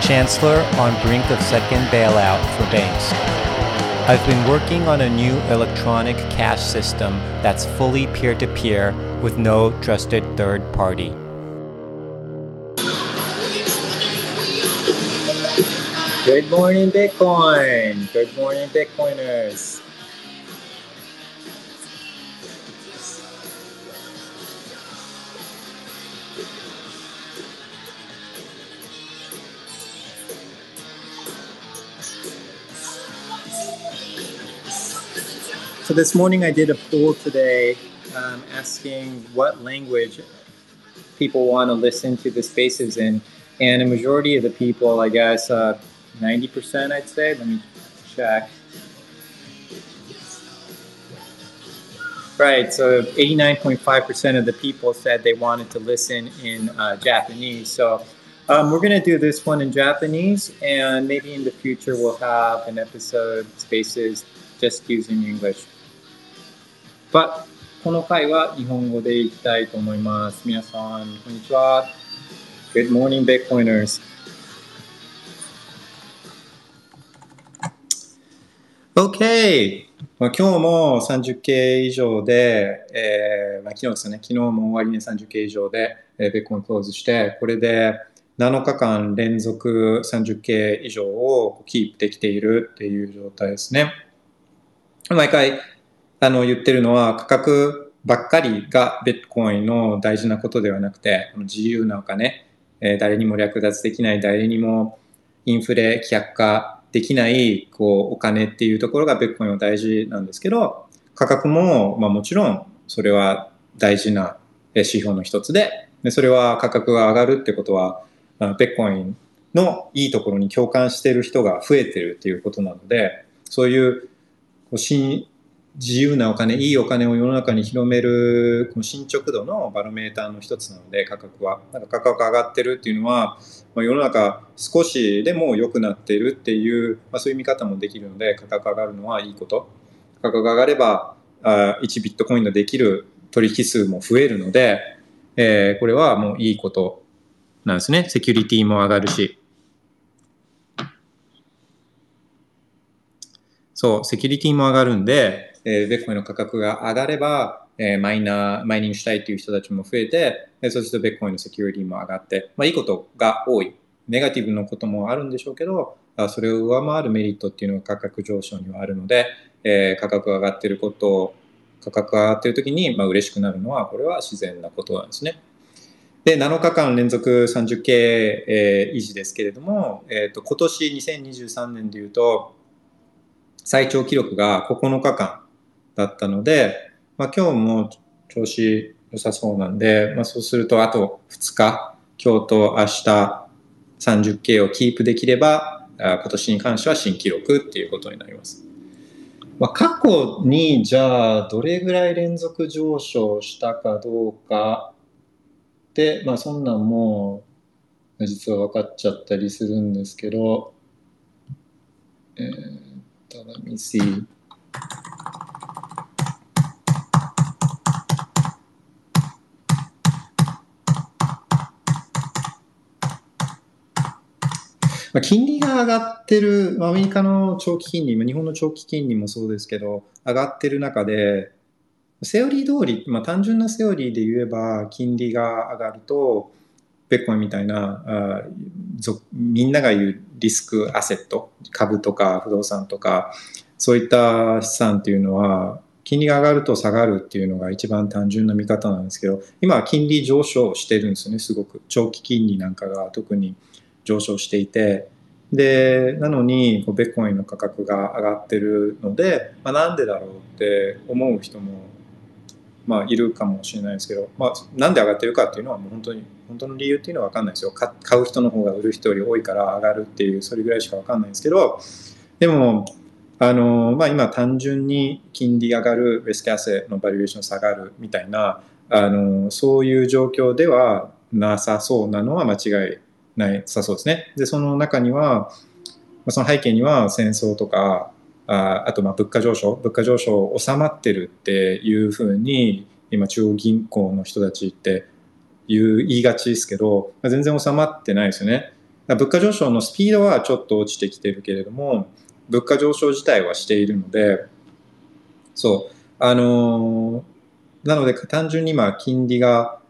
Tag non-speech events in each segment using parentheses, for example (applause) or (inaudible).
Chancellor on brink of second bailout for banks. I've been working on a new electronic cash system that's fully peer to peer with no trusted third party. Good morning, Bitcoin. Good morning, Bitcoiners. This morning I did a poll today um, asking what language people want to listen to the spaces in. And a majority of the people, I guess, uh, 90%, I'd say. Let me check. Right, so 89.5% of the people said they wanted to listen in uh, Japanese. So um, we're going to do this one in Japanese, and maybe in the future we'll have an episode, Spaces, just using English. But この回は日本語でいきたいと思います。皆さん、こんにちは。Good morning, Bitcoiners. OK! まあ、今日も30系以上で、えーまあ、昨日ですね、昨日も終わりに30系以上で、えー、ベッコンクローズして、これで7日間連続30系以上をキープできているっていう状態ですね。毎回あの言ってるのは価格ばっかりがベッコインの大事なことではなくて、自由なお金、えー、誰にも略奪できない、誰にもインフレ、却下できないこうお金っていうところがベッコインは大事なんですけど、価格も、まあ、もちろんそれは大事な指標の一つで、でそれは価格が上がるってことは、ベッコインのいいところに共感している人が増えてるっていうことなので、そういうこう自由なお金、いいお金を世の中に広めるこの進捗度のバロメーターの一つなので、価格は。なんか価格上がってるっていうのは、まあ、世の中少しでも良くなっているっていう、まあ、そういう見方もできるので、価格上がるのはいいこと。価格が上がれば、あ1ビットコインのできる取引数も増えるので、えー、これはもういいことなんですね。セキュリティも上がるし。そう、セキュリティも上がるんで、えー、ベッコインの価格が上がれば、えー、マイナー、マイニングしたいという人たちも増えて、えー、そうするとベッコインのセキュリティも上がって、まあいいことが多い。ネガティブのこともあるんでしょうけど、それを上回るメリットっていうのが価格上昇にはあるので、えー、価格が上がってることを、価格が上がってるときに、まあ、嬉しくなるのは、これは自然なことなんですね。で、7日間連続 30K、えー、維持ですけれども、えっ、ー、と、今年2023年でいうと、最長記録が9日間だったので、まあ、今日も調子良さそうなんで、まあ、そうするとあと2日、今日と明日 30K をキープできれば、今年に関しては新記録っていうことになります。まあ、過去にじゃあどれぐらい連続上昇したかどうかで、まあそんなんもう実は分かっちゃったりするんですけど、えー、っと、let me see. まあ、金利が上がってる、アメリカの長期金利、日本の長期金利もそうですけど、上がってる中で、セオリー通り、まあ、単純なセオリーで言えば、金利が上がると、ベッコイみたいなあみんなが言うリスクアセット、株とか不動産とか、そういった資産っていうのは、金利が上がると下がるっていうのが一番単純な見方なんですけど、今は金利上昇してるんですよね、すごく。長期金利なんかが特に上昇していて、で、なのに、こうベッコインの価格が上がってるので、まあ、なんでだろうって思う人も、まあ、いるかもしれないですけど、まあ、なんで上がってるかっていうのはもう本当に、本当の理由っていうのは分かんないですよ。買う人の方が売る人より多いから上がるっていう、それぐらいしか分かんないですけど、でも、あのまあ、今単純に金利上がる、リスクアセのバリエーション下がるみたいな、あのそういう状況ではなさそうなのは間違いないさそうですね。で、その中には、その背景には戦争とか、ああとまあ物価上昇、物価上昇収まってるっていうふうに、今中央銀行の人たちって言う言いがちですけど、全然収まってないですよね。物価上昇のスピードはちょっと落ちてきてるけれども、物価上昇自体はしているので、そう、あのー、なので単純に今金利が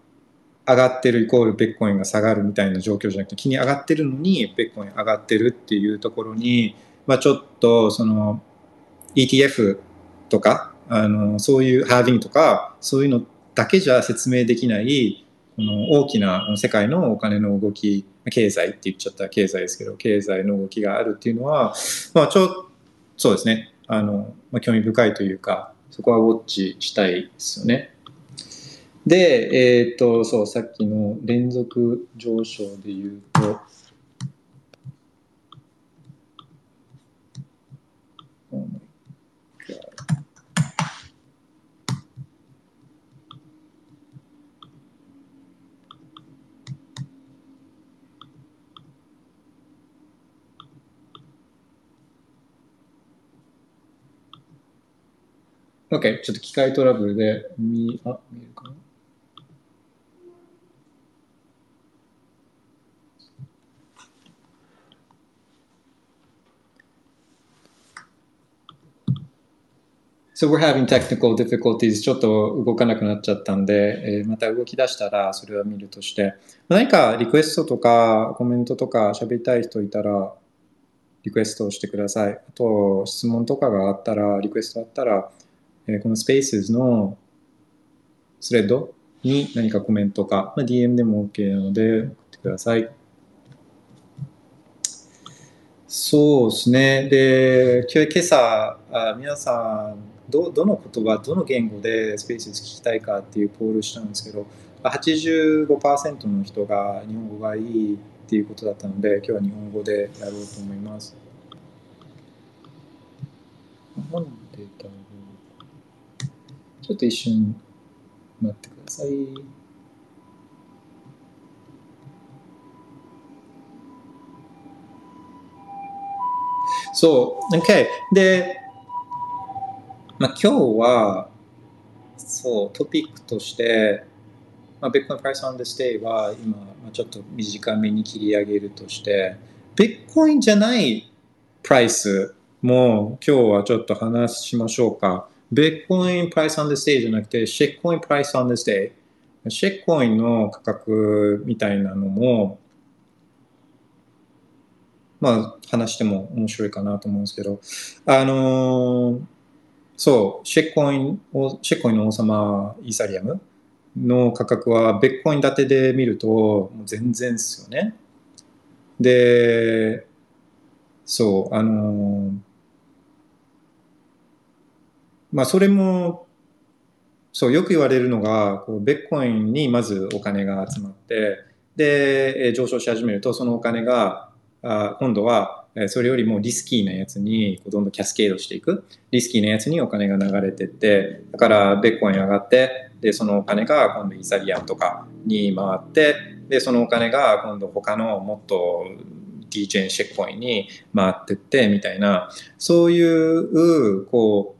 上がってるイコールベッコインが下がるみたいな状況じゃなくて、金利上がってるのにベッコイン上がってるっていうところに、まあちょっとその ETF とか、あの、そういうハービングとか、そういうのだけじゃ説明できない、この大きな世界のお金の動き、経済って言っちゃったら経済ですけど、経済の動きがあるっていうのは、まあちょっと、そうですね。あの、まあ、興味深いというか、そこはウォッチしたいですよね。で、えっ、と、そう、さっきの連続上昇で言うと、OK、ちょっと機械トラブルで見、あ、見えるかな？So we're having technical difficulties. ちょっと動かなくなっちゃったんで、えー、また動き出したらそれは見るとして。何かリクエストとかコメントとか喋りたい人いたらリクエストをしてください。あと質問とかがあったら、リクエストあったら、えー、この Spaces のスレッドに何かコメントか、まあ、DM でも OK なので送ってください。そうですね。で、今日今朝、あ皆さん、どどの言葉、どの言語でスペース聞きたいかっていうポールしたんですけど、85%の人が日本語がいいっていうことだったので、今日は日本語でやろうと思います。ちょっと一瞬待ってください。そう、OK。で、まあ、今日はそうトピックとして、まあ、Bitcoin Price on the Stay は今、ちょっと短めに切り上げるとして Bitcoin じゃないプライスも今日はちょっと話しましょうか。Bitcoin Price on the Stay じゃなくて Shitcoin Price on the Stay。Shitcoin の価格みたいなのもまあ話しても面白いかなと思うんですけど、あのーそう、シェッコイン、シェッコインの王様イーサリアムの価格は、ベッコイン建てで見ると、もう全然ですよね。で、そう、あのまあ、それも、そう、よく言われるのが、こうベッコインにまずお金が集まって、で、上昇し始めると、そのお金が、あ今度はそれよりもリスキーなやつにどんどんキャスケードしていく。リスキーなやつにお金が流れてって、だからベッコイン上がって、で、そのお金が今度イーサリアムとかに回って、で、そのお金が今度他のもっと DJ シェックコインに回ってってみたいな、そういう、こ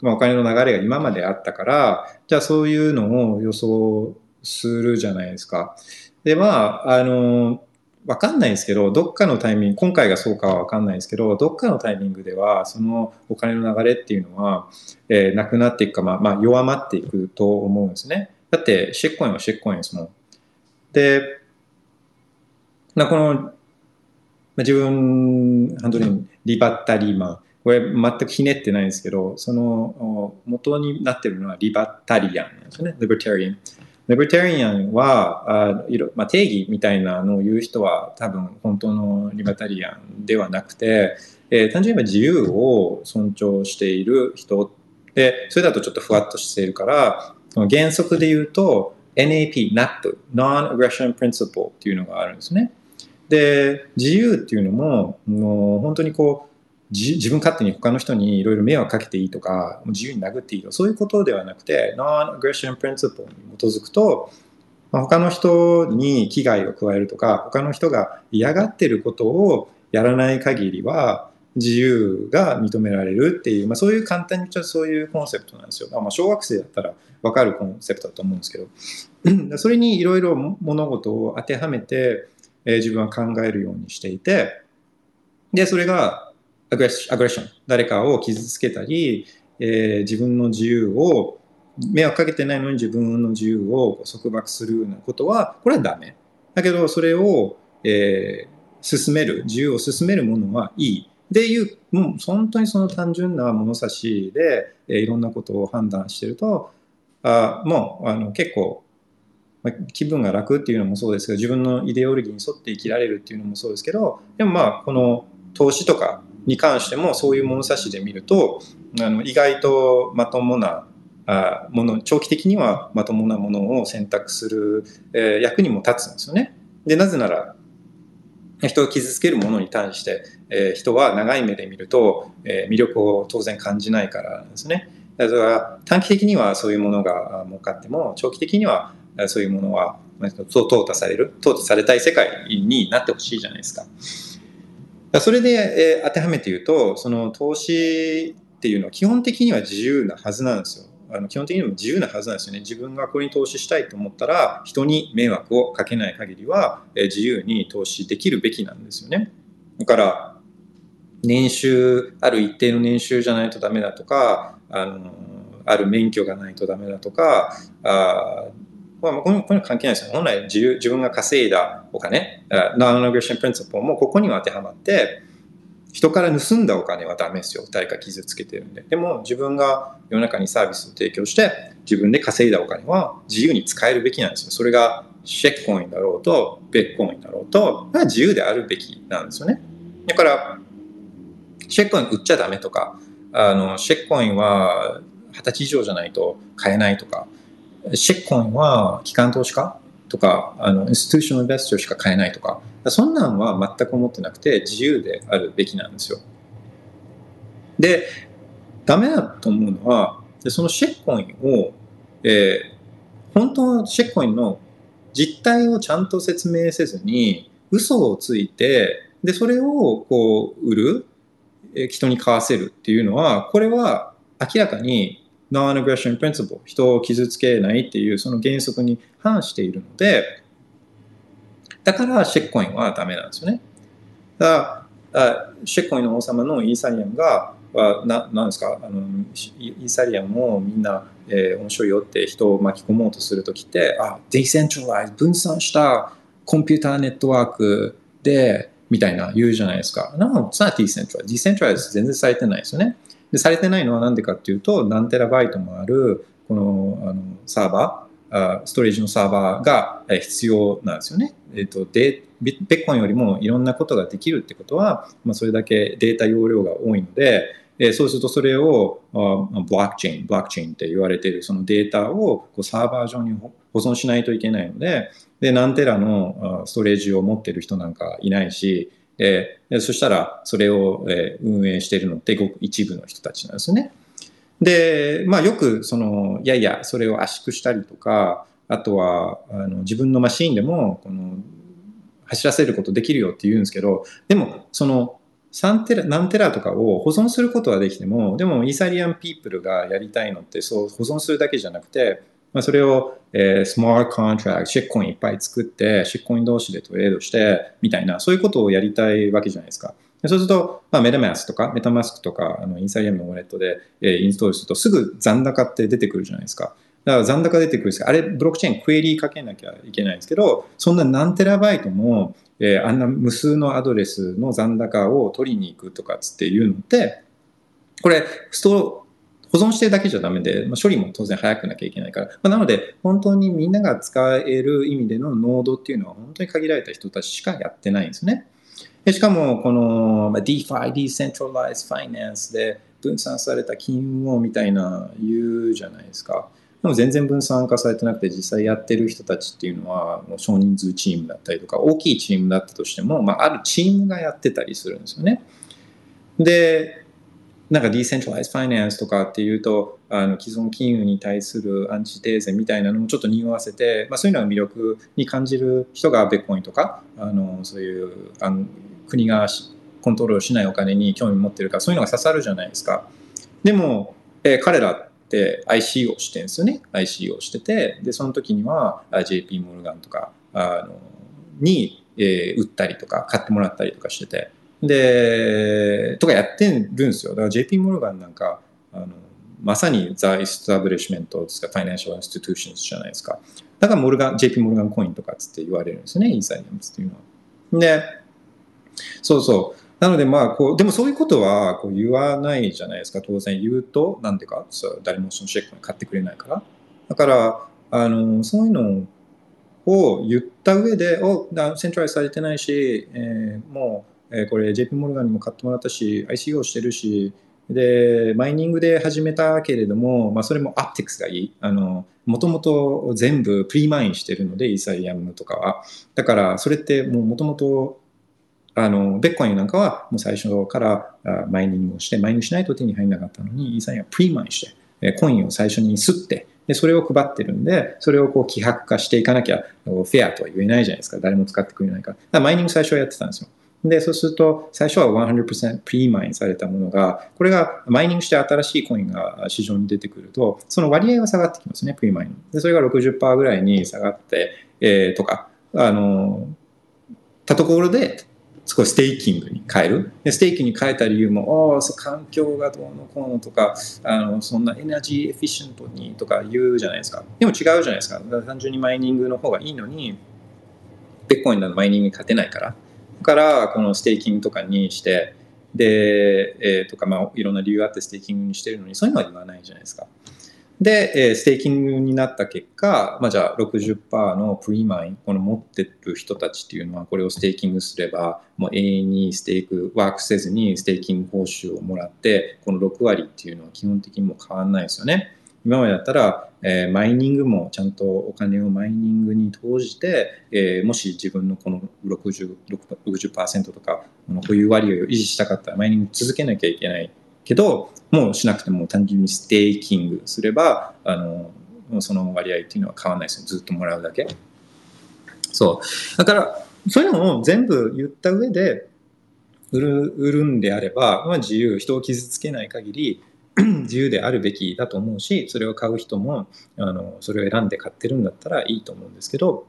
う、まあ、お金の流れが今まであったから、じゃあそういうのを予想するじゃないですか。で、まあ、あの、わかんないですけど、どっかのタイミング、今回がそうかはわかんないですけど、どっかのタイミングでは、そのお金の流れっていうのは、えー、なくなっていくか、まあ、まあ、弱まっていくと思うんですね。だって、シェッコインはシェッコインですもん。で、まあ、この、まあ、自分、本当にリバッタリーマン、これ全くひねってないんですけど、その元になってるのはリバッタリアンなんですよね、リバタリアン。リベタリアンはあいろ、まあ、定義みたいなのを言う人は多分本当のリベタリアンではなくて、えー、単純に自由を尊重している人でそれだとちょっとふわっとしているから原則で言うと NAP、NAP、Non-Aggression Principle っていうのがあるんですね。で、自由っていうのも、もう本当にこう、自分勝手に他の人にいろいろ迷惑かけていいとか、自由に殴っていいとか、そういうことではなくて、Non-Aggression Principle に基づくと、まあ、他の人に危害を加えるとか、他の人が嫌がってることをやらない限りは、自由が認められるっていう、まあ、そういう簡単に言っちゃそういうコンセプトなんですよ。まあ、小学生だったら分かるコンセプトだと思うんですけど、それにいろいろ物事を当てはめて、えー、自分は考えるようにしていて、で、それがアグレッション、誰かを傷つけたり、えー、自分の自由を、迷惑かけてないのに自分の自由を束縛するようなことは、これはダメ。だけど、それを、えー、進める、自由を進めるものはいい。でいう、もう本当にその単純な物差しで、えー、いろんなことを判断してると、あもうあの結構、まあ、気分が楽っていうのもそうですけど、自分のイデオロギーに沿って生きられるっていうのもそうですけど、でもまあ、この投資とかに関してもそういう物差しで見ると、あの意外とまともなあもの、長期的にはまともなものを選択する、えー、役にも立つんですよね。で、なぜなら、人を傷つけるものに対して、えー、人は長い目で見ると、えー、魅力を当然感じないからですね。だから短期的にはそういうものが儲かっても、長期的にはそういうものは淘汰される、淘汰されたい世界になってほしいじゃないですか。それで、えー、当てはめて言うと、その投資っていうのは基本的には自由なはずなんですよ。あの基本的にも自由なはずなんですよね。自分がこれに投資したいと思ったら、人に迷惑をかけない限りは、えー、自由に投資できるべきなんですよね。だから、年収、ある一定の年収じゃないとダメだとか、あの、ある免許がないとダメだとか、あまあ、これこれ関係ないですよ。本来自由自分が稼いだお金、Non-Aggression Principle もここには当てはまって、人から盗んだお金はダメですよ。誰か傷つけてるんで。でも自分が世の中にサービスを提供して、自分で稼いだお金は自由に使えるべきなんですよ。それがシェックコインだろうと、ベッコインだろうと、自由であるべきなんですよね。だから、シェックコイン売っちゃダメとか、あの、シェックコインは二十歳以上じゃないと買えないとか、シェッコインは機関投資家とか、あの、インスティューションインベストしか買えないとか、そんなんは全く思ってなくて自由であるべきなんですよ。で、ダメだと思うのは、そのシェッコインを、えー、本当のシェッコインの実態をちゃんと説明せずに、嘘をついて、で、それをこう、売る、人に買わせるっていうのは、これは明らかに non-aggression principle 人を傷つけないっていうその原則に反しているのでだからシェックコインはダメなんですよねだからシェックコインの王様のイーサリアムがはななんですか？あのイーサリアムをみんな、えー、面白いよって人を巻き込もうとするときってあディセントライズ分散したコンピューターネットワークでみたいな言うじゃないですか。No, it's not decentralized. d e c e n t r 全然されてないですよね。でされてないのは何でかっていうと何テラバイトもあるこのあのサーバーストレージのサーバーが必要なんですよね。えっと、でベッコンよりもいろんなことができるってことは、まあ、それだけデータ容量が多いので、えそうするとそれをブロックチェーン、ブロックチェーンって言われているそのデータをこうサーバー上に保存しないといけないので、で何テラのストレージを持ってる人なんかいないし、え、そしたらそれを、運営しているのってごく一部の人たちなんですね。で、まあよくその、いやいや、それを圧縮したりとか、あとはあの自分のマシーンでもこの走らせることできるよって言うんですけど、でもその3テラ、何テラとかを保存することはできても、でもイーサリアム people がやりたいのってそう保存するだけじゃなくて、まあ、それを、えー、スマートコントラクト、 shitcoin いっぱい作って、 shitcoin 同士でトレードして、みたいな、そういうことをやりたいわけじゃないですか。そうすると、まあ、メタマスとか、メタマスクとか、あのイーサリアムのウォレットで、えー、インストールすると、すぐ残高って出てくるじゃないですか。だから残高出てくるんです、あれ、ブロックチェーンクエリーかけなきゃいけないんですけど、そんな何テラバイトも、えー、あんな無数のアドレスの残高を取りに行くとかつっていうのって、これ、スト保存してるだけじゃダメで、まあ、処理も当然早くなきゃいけないから、まあ、なので、本当にみんなが使える意味でのノードっていうのは本当に限られた人たちしかやってないんですね。でしかも、この、DeFi、Decentralized Finance で分散された金融をみたいな言うじゃないですか。でも全然分散化されてなくて、実際やってる人たちっていうのは、もう少人数チームだったりとか、大きいチームだったとしても、まあ、あるチームがやってたりするんですよね。で、なんかディーセントライズファイナンスとかっていうと、あの既存金融に対するアンチテーゼみたいなのもちょっと匂わせて、まあ、そういうのが魅力に感じる人がベッコインとか、あのそういうあの国がコントロールしないお金に興味持ってるから、そういうのが刺さるじゃないですか。でも、えー、彼らって ICO してるんですよね。ICO してて、で、その時には JP モルガンとかあのに、えー、売ったりとか買ってもらったりとかしてて、で、とかやってるんですよ。だから JP モルガンなんか、あのまさに the establishment ですか、 financial institution じゃないですか。だからモルガン、JP モルガンコインとかつって言われるんですよね、イーサリアムっていうのは。で、そうそう。なのでまあこう、でもそういうことはこう言わないじゃないですか。当然言うと、なんでか、そ誰もその shitcoin 買ってくれないから。だから、あの、そういうのを言った上で、お、セントライズされてないし、えー、もう、えー、これ JP モルガンにも買ってもらったし、ICO してるし、で、マイニングで始めたけれども、まあ、それもアプティクスがいい。もともと全部プリマインしてるので、イーサリアムとかは。だから、それってもうもともと、あの、ベッコインなんかはもう最初からマイニングをして、マイニングしないと手に入らなかったのに、イーサリアムはプリマインして、コインを最初に刷って、で、それを配ってるんで、それをこう、希薄化していかなきゃ、フェアとは言えないじゃないですか。誰も使ってくれないから。だからマイニング最初はやってたんですよ。で、そうすると、最初は100%プリマインされたものが、これがマイニングして新しいコインが市場に出てくると、その割合が下がってきますね、プリマイン。で、それが60%ぐらいに下がって、えー、とか、あの、たところで、少しステーキングに変える。でステーキングに変えた理由も、お環境がどうのこうのとか、あのそんな energy efficient にとか言うじゃないですか。でも違うじゃないですか。単純にマイニングの方がいいのに、ビットコインのマイニングに勝てないから。からこのステーキングとかにしてで、えー、とかまあいろんな理由があってステーキングにしてるのにそういうのは言わないじゃないですか。で、えー、ステーキングになった結果、まあ、じゃあ60%のプリマイン、この持ってる人たちっていうのは、これをステーキングすれば、もう永遠にステーク、ワークせずにステーキング報酬をもらって、この6割っていうのは基本的にも変わんないですよね。今までだったら、えー、マイニングもちゃんとお金をマイニングに投じて、えー、もし自分のこの 60%, 60とか保有割合を維持したかったらマイニング続けなきゃいけないけどもうしなくても単純にステーキングすればあのその割合っていうのは変わらないですよ。ずっともらうだけ。そう。だからそういうのを全部言った上で売る売るんであれば、まあ、自由人を傷つけない限り (clears throat) 自由であるべきだと思うしそれを買う人もあのそれを選んで買ってるんだったらいいと思うんですけど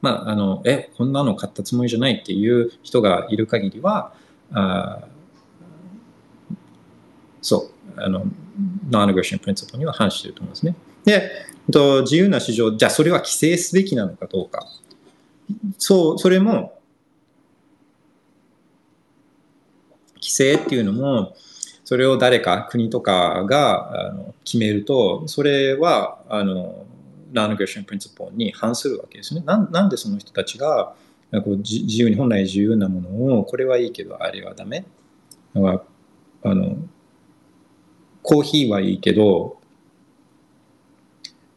まああのえこんなの買ったつもりじゃないっていう人がいる限りはあそうあのノンアグレッションプリンシプルには反してると思いますね。でと自由な市場じゃあそれは規制すべきなのかどうかそうそれも規制っていうのもそれを誰か国とかがあの決めるとそれはあのナンアグレッションプリンシプルに反するわけですね。ななんでその人たちがこう自由に本来自由なものをこれはいいけどあれはダメ？あのコーヒーはいいけど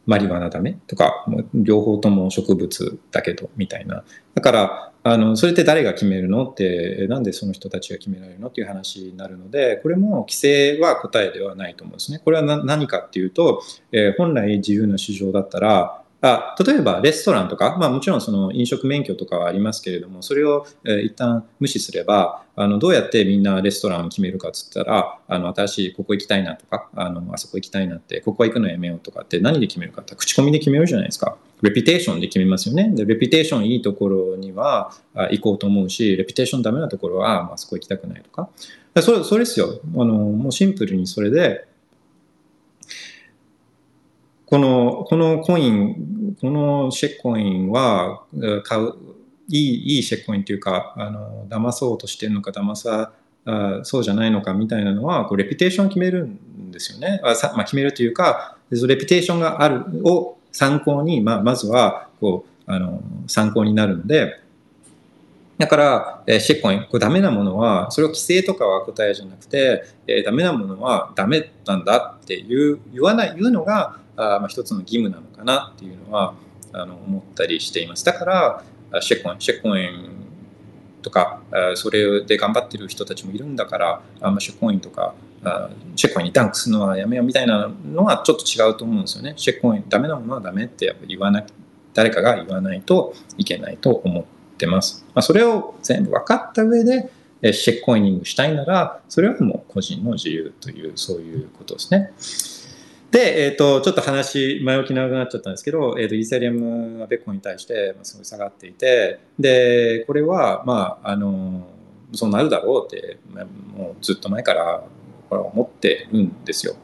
マリワナダメ？とか両方とも植物だけどみたいな。だからあのそれって誰が決めるの？ってなんでその人たちが決められるの？っていう話になるのでこれも規制は答えではないと思うんですね。これは何かっていうと、えー、本来自由な市場だったらあ例えばレストランとか、まあ、もちろんその飲食免許とかはありますけれどもそれを、え、一旦無視すればあのどうやってみんなレストランを決めるかっつったらあの新しいここ行きたいなとかあのあそこ行きたいなってここ行くのやめようとかって何で決めるかって口コミで決めるじゃないですか。レピテーションで決めますよね。で、レピテーションいいところには行こうと思うし、レピテーションダメなところは、まあそこ行きたくないとか。それ、それですよ。あの、もうシンプルにそれで、この、このコイン、このシェッコインは、買う、いい、いいシェッコインというか、あの、騙そうとしてるのか、騙さ、あそうじゃないのかみたいなのは、こうレピュテーションを決めるんですよね。あさまあ、決めるというか、レピュテーションがある、を参考に、まあ、まずは、こう、あの、参考になるので、だから、えー、シェッコイン、これダメなものは、それを規制とかは答えじゃなくて、えー、ダメなものはダメなんだっていう、言わない、言うのが、あまあ、一つの義務なのかなっていうのは、あの、思ったりしています。だから、シェッコン、シェコインとか、それで頑張ってる人たちもいるんだから、あんまシェコインとか、シェコインにダンクするのはやめようみたいなのはちょっと違うと思うんですよね。シェコイン、ダメなものはダメってやっぱ言わな誰かが言わないといけないと思ってます。まあ、それを全部分かった上で、シェックコイニングしたいなら、それはもう個人の自由という、そういうことですね。で、えっ、ー、と、ちょっと話、前置き長くなっちゃったんですけど、えっ、ー、と、イーサリアムはベッコンに対して、すごい下がっていて、で、これは、まあ、あの、そうなるだろうって、もうずっと前からこれ思ってるんですよ。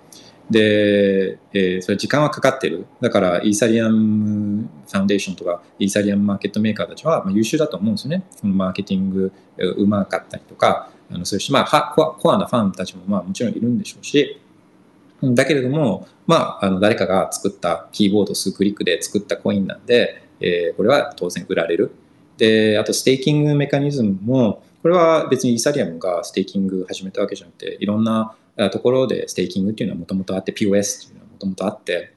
で、えー、それ時間はかかってる。だから、イーサリアムファウンデーションとか、イーサリアムマーケットメーカーたちは、まあ、優秀だと思うんですよね。そのマーケティングうまかったりとか、あのそういうし、まあ、コアコアなファンたちも、まあ、もちろんいるんでしょうし、だけれども、まあ、あの誰かが作ったキーボード数クリックで作ったコインなんで、えー、これは当然売られる。で、あとステーキングメカニズムも、これは別にイーサリアムがステーキング始めたわけじゃなくて、いろんなところでステーキングっていうのはもともとあって、POS っていうのはもともとあって、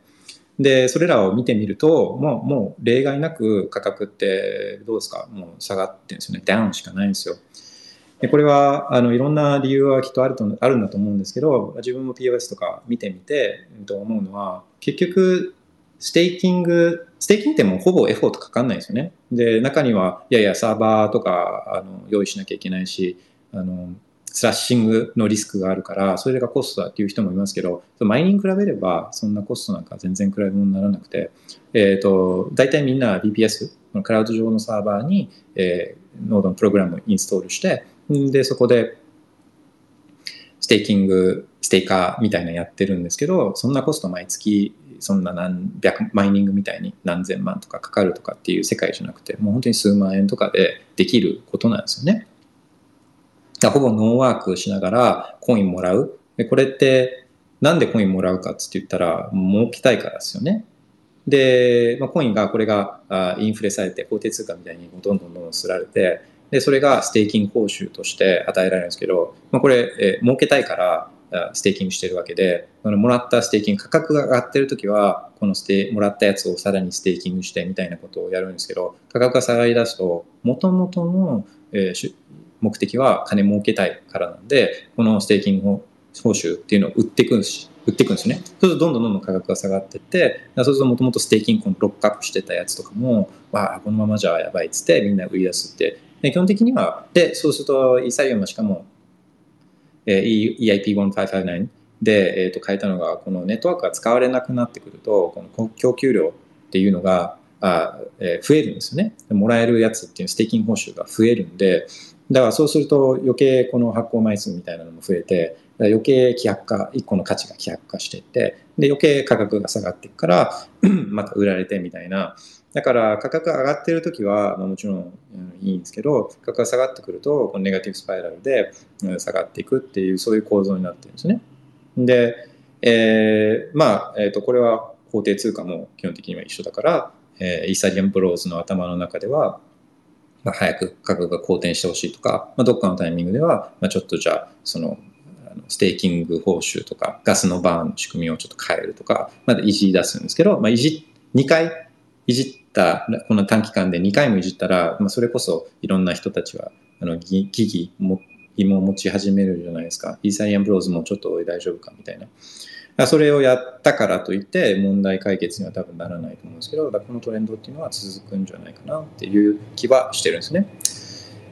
で、それらを見てみると、もう、もう例外なく価格ってどうですか？もう下がってるんですよね。ダウンしかないんですよ。でこれはあのいろんな理由はきっとあるとあるんだと思うんですけど自分も POS とか見てみてと思うのは結局ステーキングステーキングってもうほぼエフォートかかんないですよね。で中にはいやいやサーバーとかあの用意しなきゃいけないしあのスラッシングのリスクがあるからそれがコストだっていう人もいますけどマイニング比べればそんなコストなんか全然比べ物にならなくて、えーと、大体みんな VPS クラウド上のサーバーに、えー、ノードのプログラムをインストールしてで、そこで、ステーキング、ステーカーみたいなやってるんですけど、そんなコスト毎月、そんな何百、マイニングみたいに何千万とかかかるとかっていう世界じゃなくて、もう本当に数万円とかでできることなんですよね。ほぼ no work しながらコインもらう。でこれってなんでコインもらうかって言ったら、儲けたいからですよね。で、まあ、コインがこれがあインフレされて法定通貨みたいにどんどんどんどん刷られて、で、それがステーキング報酬として与えられるんですけど、まあ、これ、えー、儲けたいからステーキングしてるわけで、このもらったステーキング、価格が上がってるときは、このステもらったやつをさらにステーキングしてみたいなことをやるんですけど、価格が下がり出すと、もともとの、えー、目的は金儲けたいからなんで、このステーキング報酬っていうのを売っていくんです売っていくんですよね。そうするとどんどんどんどん価格が下がっていって、そうするともともとステーキングロックアップしてたやつとかも、わあ、このままじゃやばいっつってみんな売り出すってで基本的には、で、そうすると、イーサリアムしかも、えー、EIP1559 で、えー、と変えたのが、このネットワークが使われなくなってくると、この供給量っていうのが、あえー、増えるんですよね。もらえるやつっていうステーキング報酬が増えるんで、だからそうすると余計この発行枚数みたいなのも増えて、余計希薄化、1個の価値が希薄化していって、で余計価格が下がっていくから、(clears throat) また売られてみたいな、だから価格が上がっているときは、まあ、もちろんいいんですけど、価格が下がってくると、このネガティブスパイラルで下がっていくっていう、そういう構造になってるんですね。で、えー、まあ、え、ー、と、これは法定通貨も基本的には一緒だから、えー、イーサリアムブローズの頭の中では、まあ、早く価格が好転してほしいとか、まあ、どっかのタイミングでは、まあ、ちょっとじゃあ、その、ステーキング報酬とか、ガスのバーンの仕組みをちょっと変えるとか、まだいじり出すんですけど、まあ、いじ、2回いじったこの短期間で2回もいじったら、まあ、それこそいろんな人たちはあの疑義も疑問を持ち始めるじゃないですか。イーサリアンブローズもちょっと大丈夫かみたいな。それをやったからといって問題解決には多分ならないと思うんですけどこのトレンドっていうのは続くんじゃないかなっていう気はしてるんですね。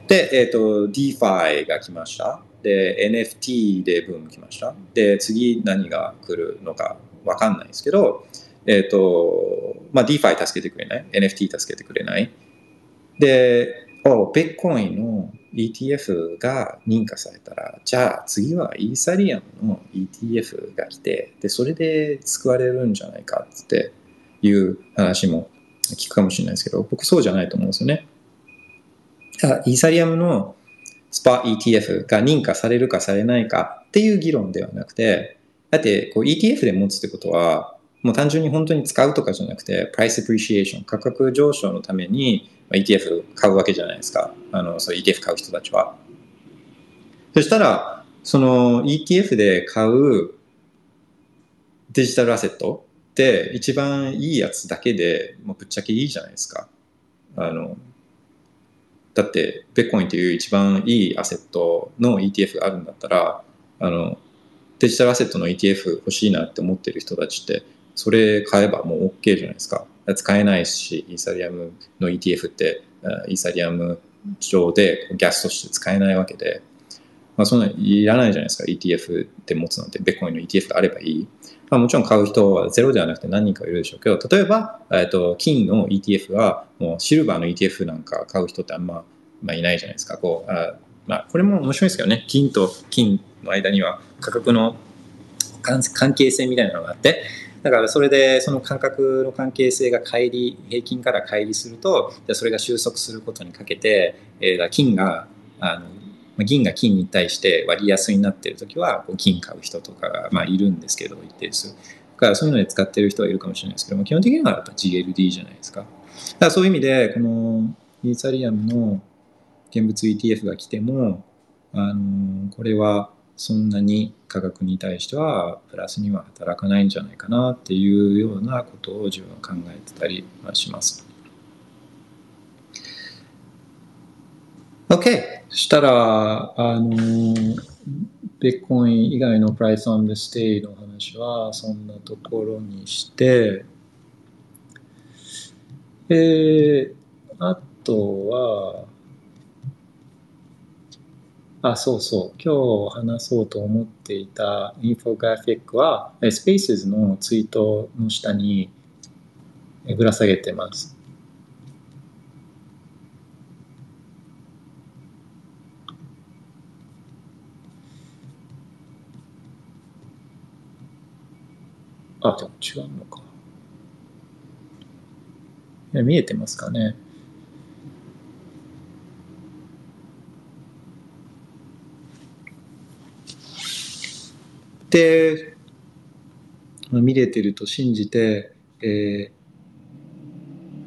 で、えっ、ー、と DeFi が来ました。で NFT でブーム来ました。で次何が来るのか分かんないですけどえっ、ー、と、まあ、DeFi 助けてくれない ?NFT 助けてくれない？で、おベッコインの ETF が認可されたら、じゃあ次はイーサリアムの ETF が来て、で、それで救われるんじゃないかっていう話も聞くかもしれないですけど、僕そうじゃないと思うんですよね。イーサリアムのスパ ETF が認可されるかされないかっていう議論ではなくて、だってこう ETF で持つってことは、もう単純に本当に使うとかじゃなくて、プライスアプリシエーション、価格上昇のために ETF 買うわけじゃないですか。あの、そう ETF 買う人たちは。そしたら、その ETF で買うデジタルアセットって一番いいやつだけで、もうぶっちゃけいいじゃないですか。あの、だってベッコインという一番いいアセットの ETF があるんだったらあのデジタルアセットの ETF 欲しいなって思ってる人たちってそれ買えばもう OK じゃないですか。使えないしイーサリアムの ETF ってイーサリアム上でギャスとして使えないわけで、まあ、そんなにいらないじゃないですか。ETF で持つなんてベッコインの ETF があればいい。まあ、もちろん買う人はゼロではなくて何人かいるでしょうけど、例えば、えっと、金の ETF は、もうシルバーの ETF なんか買う人ってあんま、まあ、いないじゃないですか。こう、あまあ、これも面白いですけどね、金と金の間には価格の関係性みたいなのがあって、だからそれでその価格の関係性が乖離、平均から乖離すると、じゃそれが収束することにかけて、えー、金があの銀が金に対して割安になっている時はこう金買う人とかがまあいるんですけど一定数。だからそういうので使ってる人はいるかもしれないですけども基本的にはやっぱ GLD じゃないですか。だからそういう意味でこのイーサリアムの現物 ETF が来てもあのこれはそんなに価格に対してはプラスには働かないんじゃないかなっていうようなことを自分は考えてたりはします。OK! そしたら、あの、ビットコイン以外の Proof of Stake の話はそんなところにして、えー、あとは、あ、そうそう。今日話そうと思っていたインフォグラフィックは、スペースのツイートの下にぶら下げてます。あ、でも違うのか。見えてますかね。で、見れてると信じて、えー、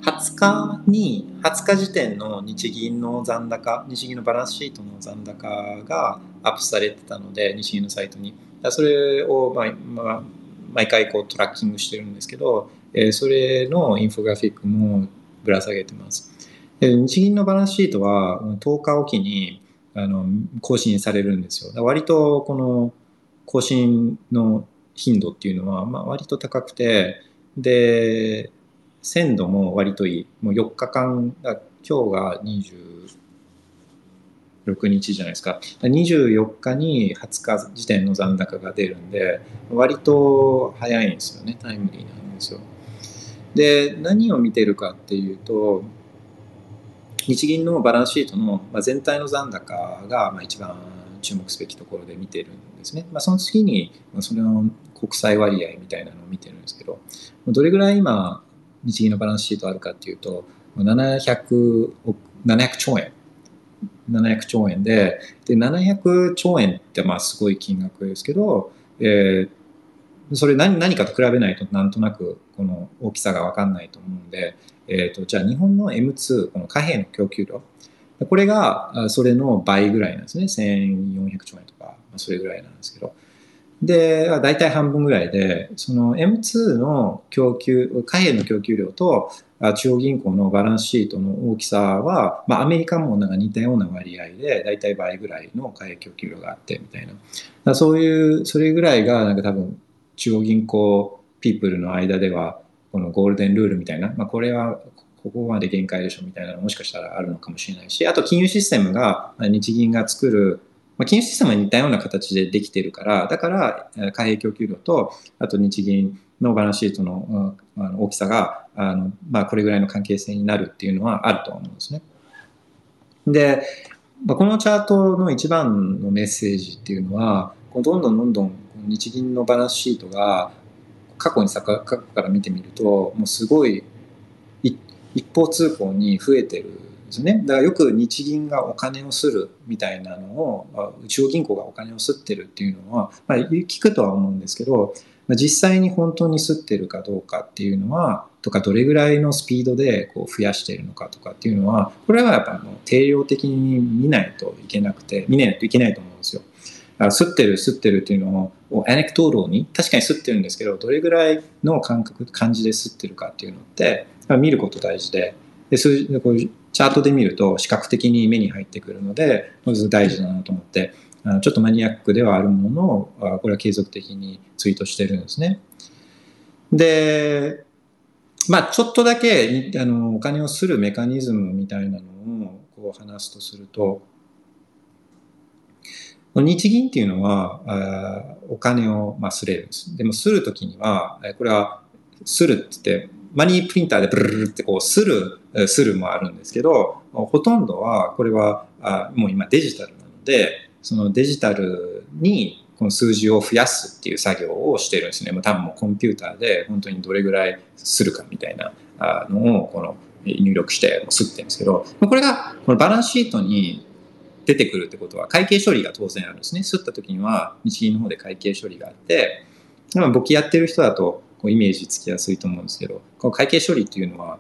20日に、20日時点の日銀の残高、日銀のバランスシートの残高がアップされてたので、日銀のサイトに。それを、まあ、まあ、毎回こうトラッキングしてるんですけど、えー、それのインフォグラフィックもぶら下げてます。日銀のバランスシートは10日おきにあの更新されるんですよ。割とこの更新の頻度っていうのは、まあ、割と高くて、で、鮮度も割といい。もう4日間、今日が26日じゃないですか。24日に20日時点の残高が出るんで、割と早いんですよね。タイムリーなんですよ。で、何を見てるかっていうと、日銀のバランスシートの全体の残高が一番注目すべきところで見てるんですね。まあ、その次に、それの国債割合みたいなのを見てるんですけど、どれぐらい今、日銀のバランスシートあるかっていうと、700億、700兆円700兆円で、で、700兆円ってまあすごい金額ですけど、えー、それ何何かと比べないとなんとなくこの大きさがわかんないと思うんで、えーと、じゃあ日本の M2、この貨幣の供給量、これがそれの倍ぐらいなんですね。1400兆円とか、それぐらいなんですけど。で、大体半分ぐらいで、その M2 の供給、貨幣の供給量と中央銀行のバランスシートの大きさは、まあ、アメリカもなんか似たような割合で、大体倍ぐらいの貨幣供給量があって、みたいな。そういう、それぐらいが、なんか多分、中央銀行ピープルの間では、このゴールデンルールみたいな、まあ、これは、ここまで限界でしょみたいなのもしかしたらあるのかもしれないし、あと金融システムが日銀が作るまあ、金融システムは似たような形でできてるから、だから、貨幣供給量と、あと日銀のバランスシートの大きさが、あのまあ、これぐらいの関係性になるっていうのはあると思うんですね。で、まあ、このチャートの一番のメッセージっていうのは、どんどんどんどん日銀のバランスシートが過去にさ過去から見てみると、もうすごい一方通行に増えてるんですね。だからよく日銀がお金をするみたいなのを、中央銀行がお金をすってるっていうのは、まあ、聞くとは思うんですけど、実際に本当に吸ってるかどうかっていうのは、とかどれぐらいのスピードでこう増やしているのかとかっていうのは、これはやっぱもう定量的に見ないといけなくて、見ないといけないと思うんですよ。だから吸ってる吸ってるっていうのをアネクトーロに確かに吸ってるんですけどどれぐらいの感覚感じで吸ってるかっていうのって見ること大事でで数字こうチャートで見ると視覚的に目に入ってくるので、まず大事だなと思って、あのちょっとマニアックではあるものの、これは継続的にツイートしてるんですね。で、まあ、ちょっとだけあのお金をするメカニズムみたいなのをこう話すとすると、日銀っていうのは、あお金を、まあ、すれるんです。でも、するときには、これは、するって言って、マニープリンターでブルルってこう、する、するもあるんですけど、ほとんどは、これは、あもう今デジタルなので、そのデジタルにこの数字を増やすっていう作業をしてるんですね。もう多分もうコンピューターで本当にどれぐらいするかみたいなのをこの入力してすってるんですけど、これがこのバランスシートに出てくるってことは会計処理が当然あるんですね。すった時には日銀の方で会計処理があって、簿記やってる人だとこうイメージつきやすいと思うんですけど、この会計処理っていうのは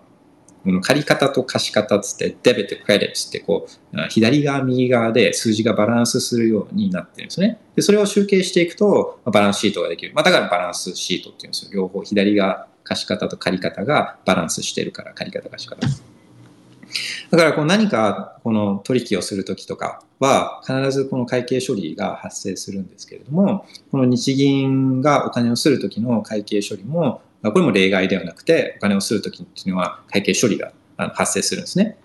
この借り方と貸方つって、デベット、クレデットってこう、左側、右側で数字がバランスするようになってるんですね。で、それを集計していくと、バランスシートができる。まあ、だからバランスシートっていうんですよ。両方、左側、貸方と借方がバランスしてるから、借方、貸し方。だからこう何かこの取引をするときとかは必ずこの会計処理が発生するんですけれども、この日銀がお金をするときの会計処理もこれも例外ではなくて、お金をするときっていうのは会計処理が発生するんですね。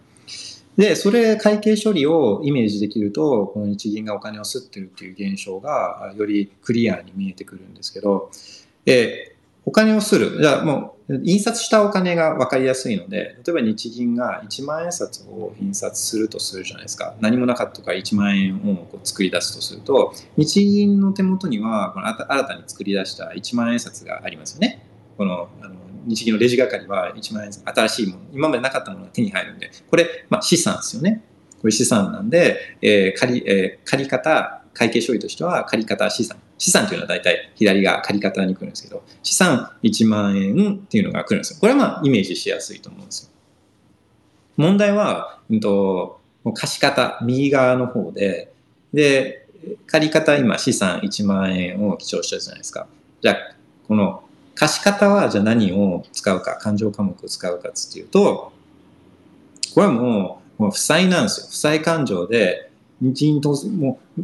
で、それ会計処理をイメージできると、この日銀がお金を吸ってるっていう現象がよりクリアに見えてくるんですけど、えお金をする。じゃあもう、印刷したお金が分かりやすいので、例えば日銀が1万円札を印刷するとするじゃないですか。何もなかったから1万円をこう作り出すとすると、日銀の手元にはこの新たに作り出した1万円札がありますよね。このあの日銀のレジ係は1万円新しいもの今までなかったものが手に入るんでこれ、まあ、資産ですよねこれ資産なんで、えー借りえー、借り方会計処理としては借り方資産資産というのは大体左が借り方に来るんですけど資産1万円っていうのが来るんですよ。これはまあイメージしやすいと思うんですよ。問題は、うんと、貸方右側の方でで借り方今資産1万円を記帳したじゃないですか。じゃあこの貸方はじゃあ何を使うか、勘定科目を使うかっていうと、これはもう、もう負債なんですよ。負債勘定で、日銀と、もう、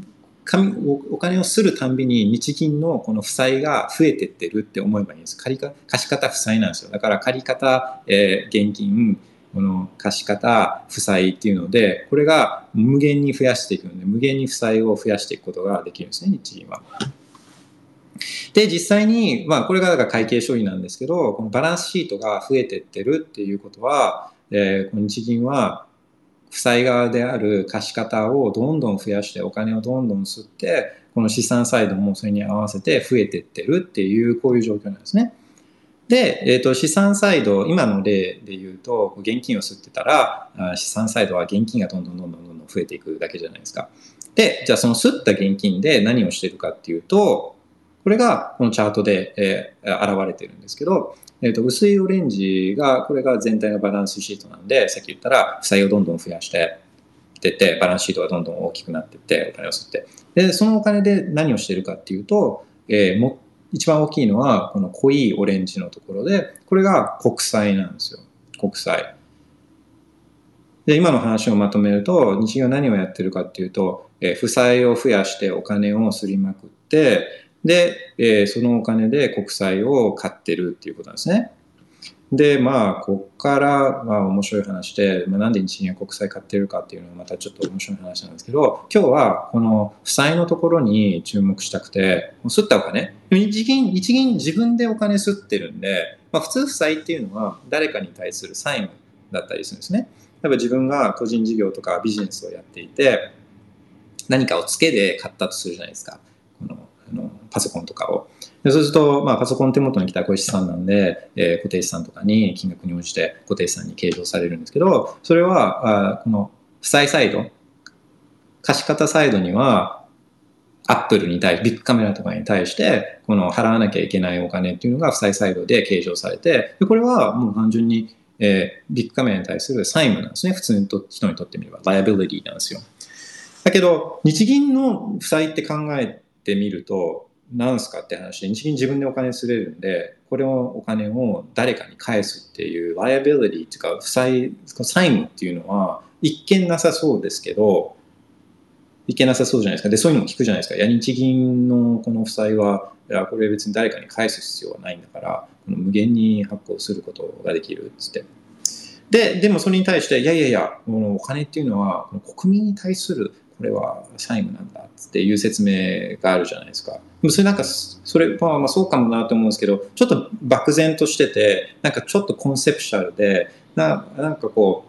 お金をするたんびに日銀のこの負債が増えてってるって思えばいいんです。借りか貸方負債なんですよ。だから借り方、えー、現金、この貸方、負債っていうので、これが無限に増やしていくので、無限に負債を増やしていくことができるんですね、日銀は。で、実際に、まあ、これがだから会計処理なんですけど、このバランスシートが増えてってるっていうことは、えー、この日銀は、負債側である貸し方をどんどん増やして、お金をどんどん吸って、この資産サイドもそれに合わせて増えてってるっていう、こういう状況なんですね。で、えっ、ー、と、資産サイド、今の例で言うと、現金を吸ってたら、資産サイドは現金がどんどんどんどんどんどん増えていくだけじゃないですか。で、じゃあその吸った現金で何をしてるかっていうと、これがこのチャートで、え、現れてるんですけど、えーと、薄いオレンジが、これが全体のバランスシートなんで、さっき言ったら、負債をどんどん増やしてってて、バランスシートがどんどん大きくなってって、お金を吸って。で、そのお金で何をしてるかっていうと、えー、も一番大きいのは、この濃いオレンジのところで、これが国債なんですよ。国債。で、今の話をまとめると、日銀は何をやってるかっていうと、えー、負債を増やしてお金をすりまくって、で、えー、そのお金で国債を買ってるっていうことなんですね。で、まあ、こっから、まあ、面白い話で、まあ、なんで日銀は国債買ってるかっていうのはまたちょっと面白い話なんですけど、今日はこの負債のところに注目したくて、吸ったお金、日銀、日銀自分でお金吸ってるんで、まあ、普通負債っていうのは誰かに対する債務だったりするんですね。例えば自分が個人事業とかビジネスをやっていて、何かをつけで買ったとするじゃないですか。こののパソコンとかを。でそうすると、まあ、パソコン手元に来たらこれ資産なんで、えー、固定資産とかに金額に応じて固定資産に計上されるんですけど、それは、あこの負債サイド、貸方サイドには、アップルに対し、ビッグカメラとかに対して、この払わなきゃいけないお金っていうのが負債サイドで計上されて、でこれはもう単純に、えー、ビッグカメラに対する債務なんですね。普通の人にとってみれば、ライアビリティなんですよ。だけど、日銀の負債って考えてみると、なんすかって話で、日銀自分でお金すれるんで、これをお金を誰かに返すっていう、ライアビリティっていうか、負債、債務っていうのは、一見なさそうですけど、いけなさそうじゃないですか。で、そういうのも聞くじゃないですか。いや、日銀のこの負債は、いや、これ別に誰かに返す必要はないんだから、この無限に発行することができるっつって。で、でもそれに対して、いやいやいや、お金っていうのは、国民に対する、これは債務なんだっていう説明があるじゃないですか。それなんか、それはまあそうかもなと思うんですけど、ちょっと漠然としてて、なんかちょっとコンセプシャルで、ななんかこ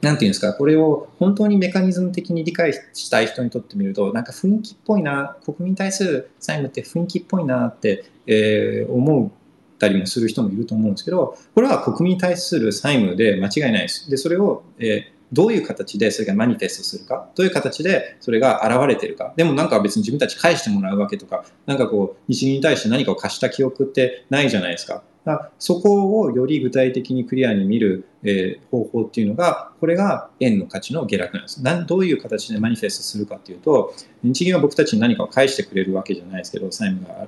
う、なんていうんですか、これを本当にメカニズム的に理解したい人にとってみると、なんか雰囲気っぽいな、国民に対する債務って雰囲気っぽいなって、えー、思うたりもする人もいると思うんですけど、これは国民に対する債務で間違いないです。で、それを、えどういう形でそれがマニフェストするか、どういう形でそれが現れてるか。でもなんか別に自分たち返してもらうわけとか、なんかこう、日銀に対して何かを貸した記憶ってないじゃないですか。だそこをより具体的にクリアに見る、えー、方法っていうのが、これが円の価値の下落なんです。なんどういう形でマニフェストするかっていうと、日銀は僕たちに何かを返してくれるわけじゃないですけど、債務が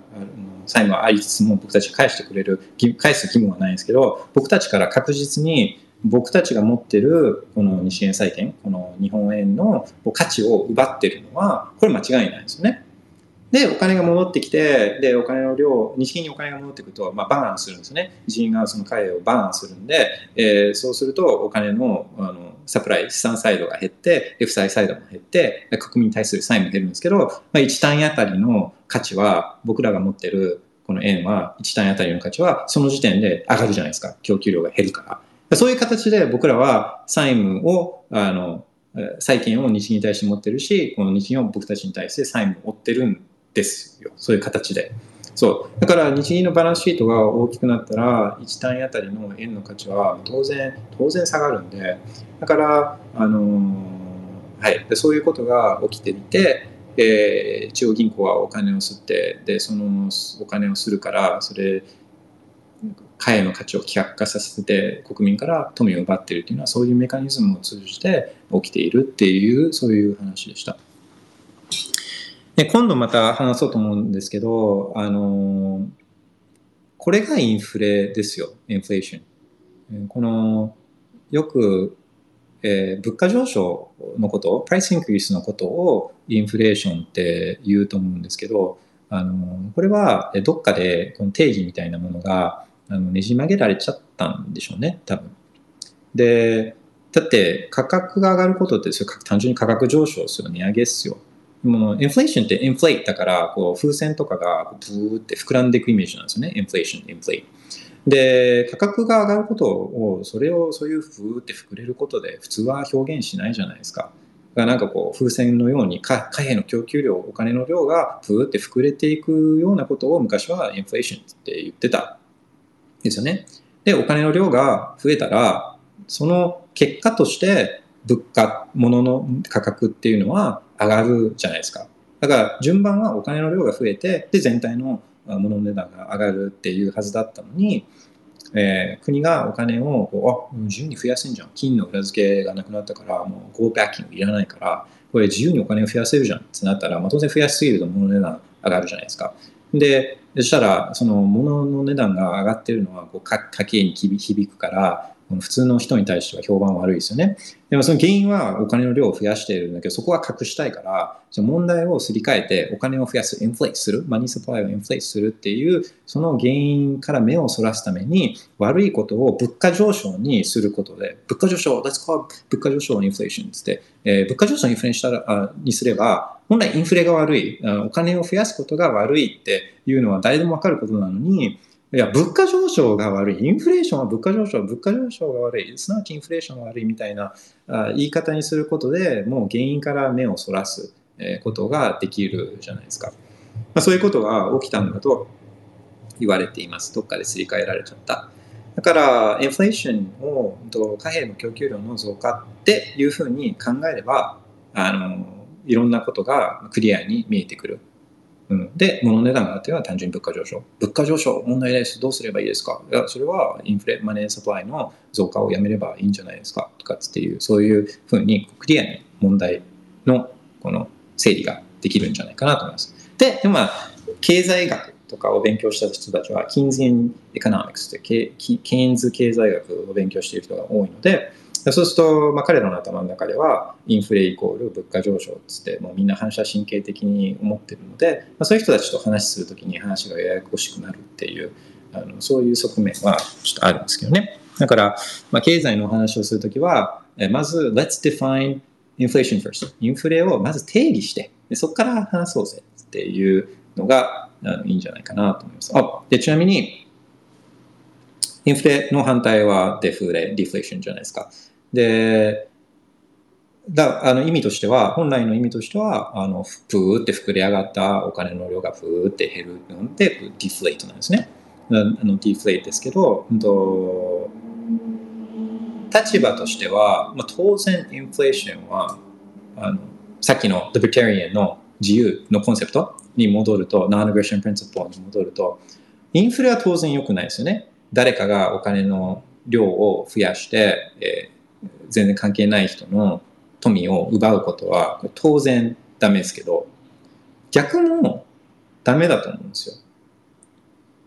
債務はありつつも僕たち返してくれる、返す義務はないんですけど、僕たちから確実に僕たちが持ってるこの日円債券、この日本円の価値を奪ってるのは、これ間違いないですよね。で、お金が戻ってきて、で、お金の量、日銀にお金が戻ってくると、まあ、バーンするんですね。日銀がその貨をバーンするんで、えー、そうすると、お金のあのサプライ、資産サイドが減って、負債サイドも減って、国民に対する債務減るんですけど、まあ、1単位あたりの価値は、僕らが持ってるこの円は、1単位あたりの価値は、その時点で上がるじゃないですか。供給量が減るから。そういう形で僕らは債務を、あの、債券を日銀に対して持ってるし、この日銀を僕たちに対して債務を負ってるんですよ。そういう形で。そう。だから日銀のバランスシートが大きくなったら、1単位あたりの円の価値は当然、当然下がるんで、だから、あのはい。そういうことが起きていて、えー、中央銀行はお金を吸って、で、そのお金をするから、それ、貨幣の価値を希薄化させて国民から富を奪っているというのはそういうメカニズムを通じて起きているっていうそういう話でした。で今度また話そうと思うんですけど、あのこれがインフレですよ、インフレーション。このよく、えー、物価上昇のこと、プライスインクリスのことをインフレーションって言うと思うんですけど、あのこれはどっかでこの定義みたいなものがあのねじ曲げられちゃったんでしょうね、多分。で、だって価格が上がることってそれ単純に価格上昇すよ、値上げですよ。もうインフレーションってインフレートだからこう風船とかがブーって膨らんでいくイメージなんですよね、インフレーション、インフレート。で、価格が上がることを、それをそういうふーって膨れることで普通は表現しないじゃないですか。がなんかこう風船のように貨幣の供給量、お金の量がふーって膨れていくようなことを昔はインフレーションって言ってたですよね。で、お金の量が増えたら、その結果として物価、物の価格っていうのは上がるじゃないですか。だから順番はお金の量が増えて、で、全体の物の値段が上がるっていうはずだったのに、えー、国がお金をこうあ自由に増やせんじゃん金の裏付けがなくなったからもうゴーバッキングいらないからこれ自由にお金を増やせるじゃんってなったら、まあ、当然増やしすぎると物の値段上がるじゃないですかでそしたらその物の値段が上がってるのはこう家計に響くから普通の人に対しては評判悪いですよね。でもその原因はお金の量を増やしているんだけど、そこは隠したいから、じゃ問題をすり替えてお金を増やす、インフレートする、マニーサプライをインフレートするっていう、その原因から目をそらすために、悪いことを物価上昇にすることで、物価上昇、let's call 物価上昇インフレーションって、えー、物価上昇インフレしたらあにすれば、本来インフレが悪い、お金を増やすことが悪いっていうのは誰でもわかることなのに、いや、物価上昇が悪い。インフレーションは物価上昇、物価上昇が悪い。すなわちインフレーションが悪いみたいなあ言い方にすることでもう原因から目をそらすことができるじゃないですか。まあ、そういうことが起きたんだと言われています。どっかですり替えられちゃった。だから、インフレーションを貨幣の供給量の増加っていうふうに考えれば、あの、いろんなことがクリアに見えてくる。うん、で、物の値段が上がっては単純に物価上昇。物価上昇、問題です。どうすればいいですか？いや、それはインフレ、マネーサプライの増加をやめればいいんじゃないですか？とかっていう、そういうふうにクリアに問題のこの整理ができるんじゃないかなと思います。で、まあ、経済学とかを勉強した人たちは、 Keynesian economics ってケ、ケインズ経済学を勉強している人が多いので、そうすると、まあ、彼らの頭の中では、インフレイコール物価上昇っつって、もうみんな反射神経的に思ってるので、まあ、そういう人たちと話するときに話がややこしくなるっていう、あのそういう側面はちょっとあるんですけどね。だから、まあ、経済のお話をするときは、まず、let's define inflation first. インフレをまず定義して、でそこから話そうぜっていうのがあのいいんじゃないかなと思います。あでちなみに、インフレの反対はデフレ、ディフレーションじゃないですか。で、だあの意味としては、本来の意味としては、あのプーって膨れ上がったお金の量がプーって減るので、ディフレートなんですね。あのディフレートですけど、と立場としては、まあ、当然インフレーションはあのさっきの Libertarian の自由のコンセプトに戻ると、Non-Aggression Principle に戻ると、インフレは当然良くないですよね。誰かがお金の量を増やして、え、全然関係ない人の富を奪うことは当然ダメですけど、逆もダメだと思うんですよ。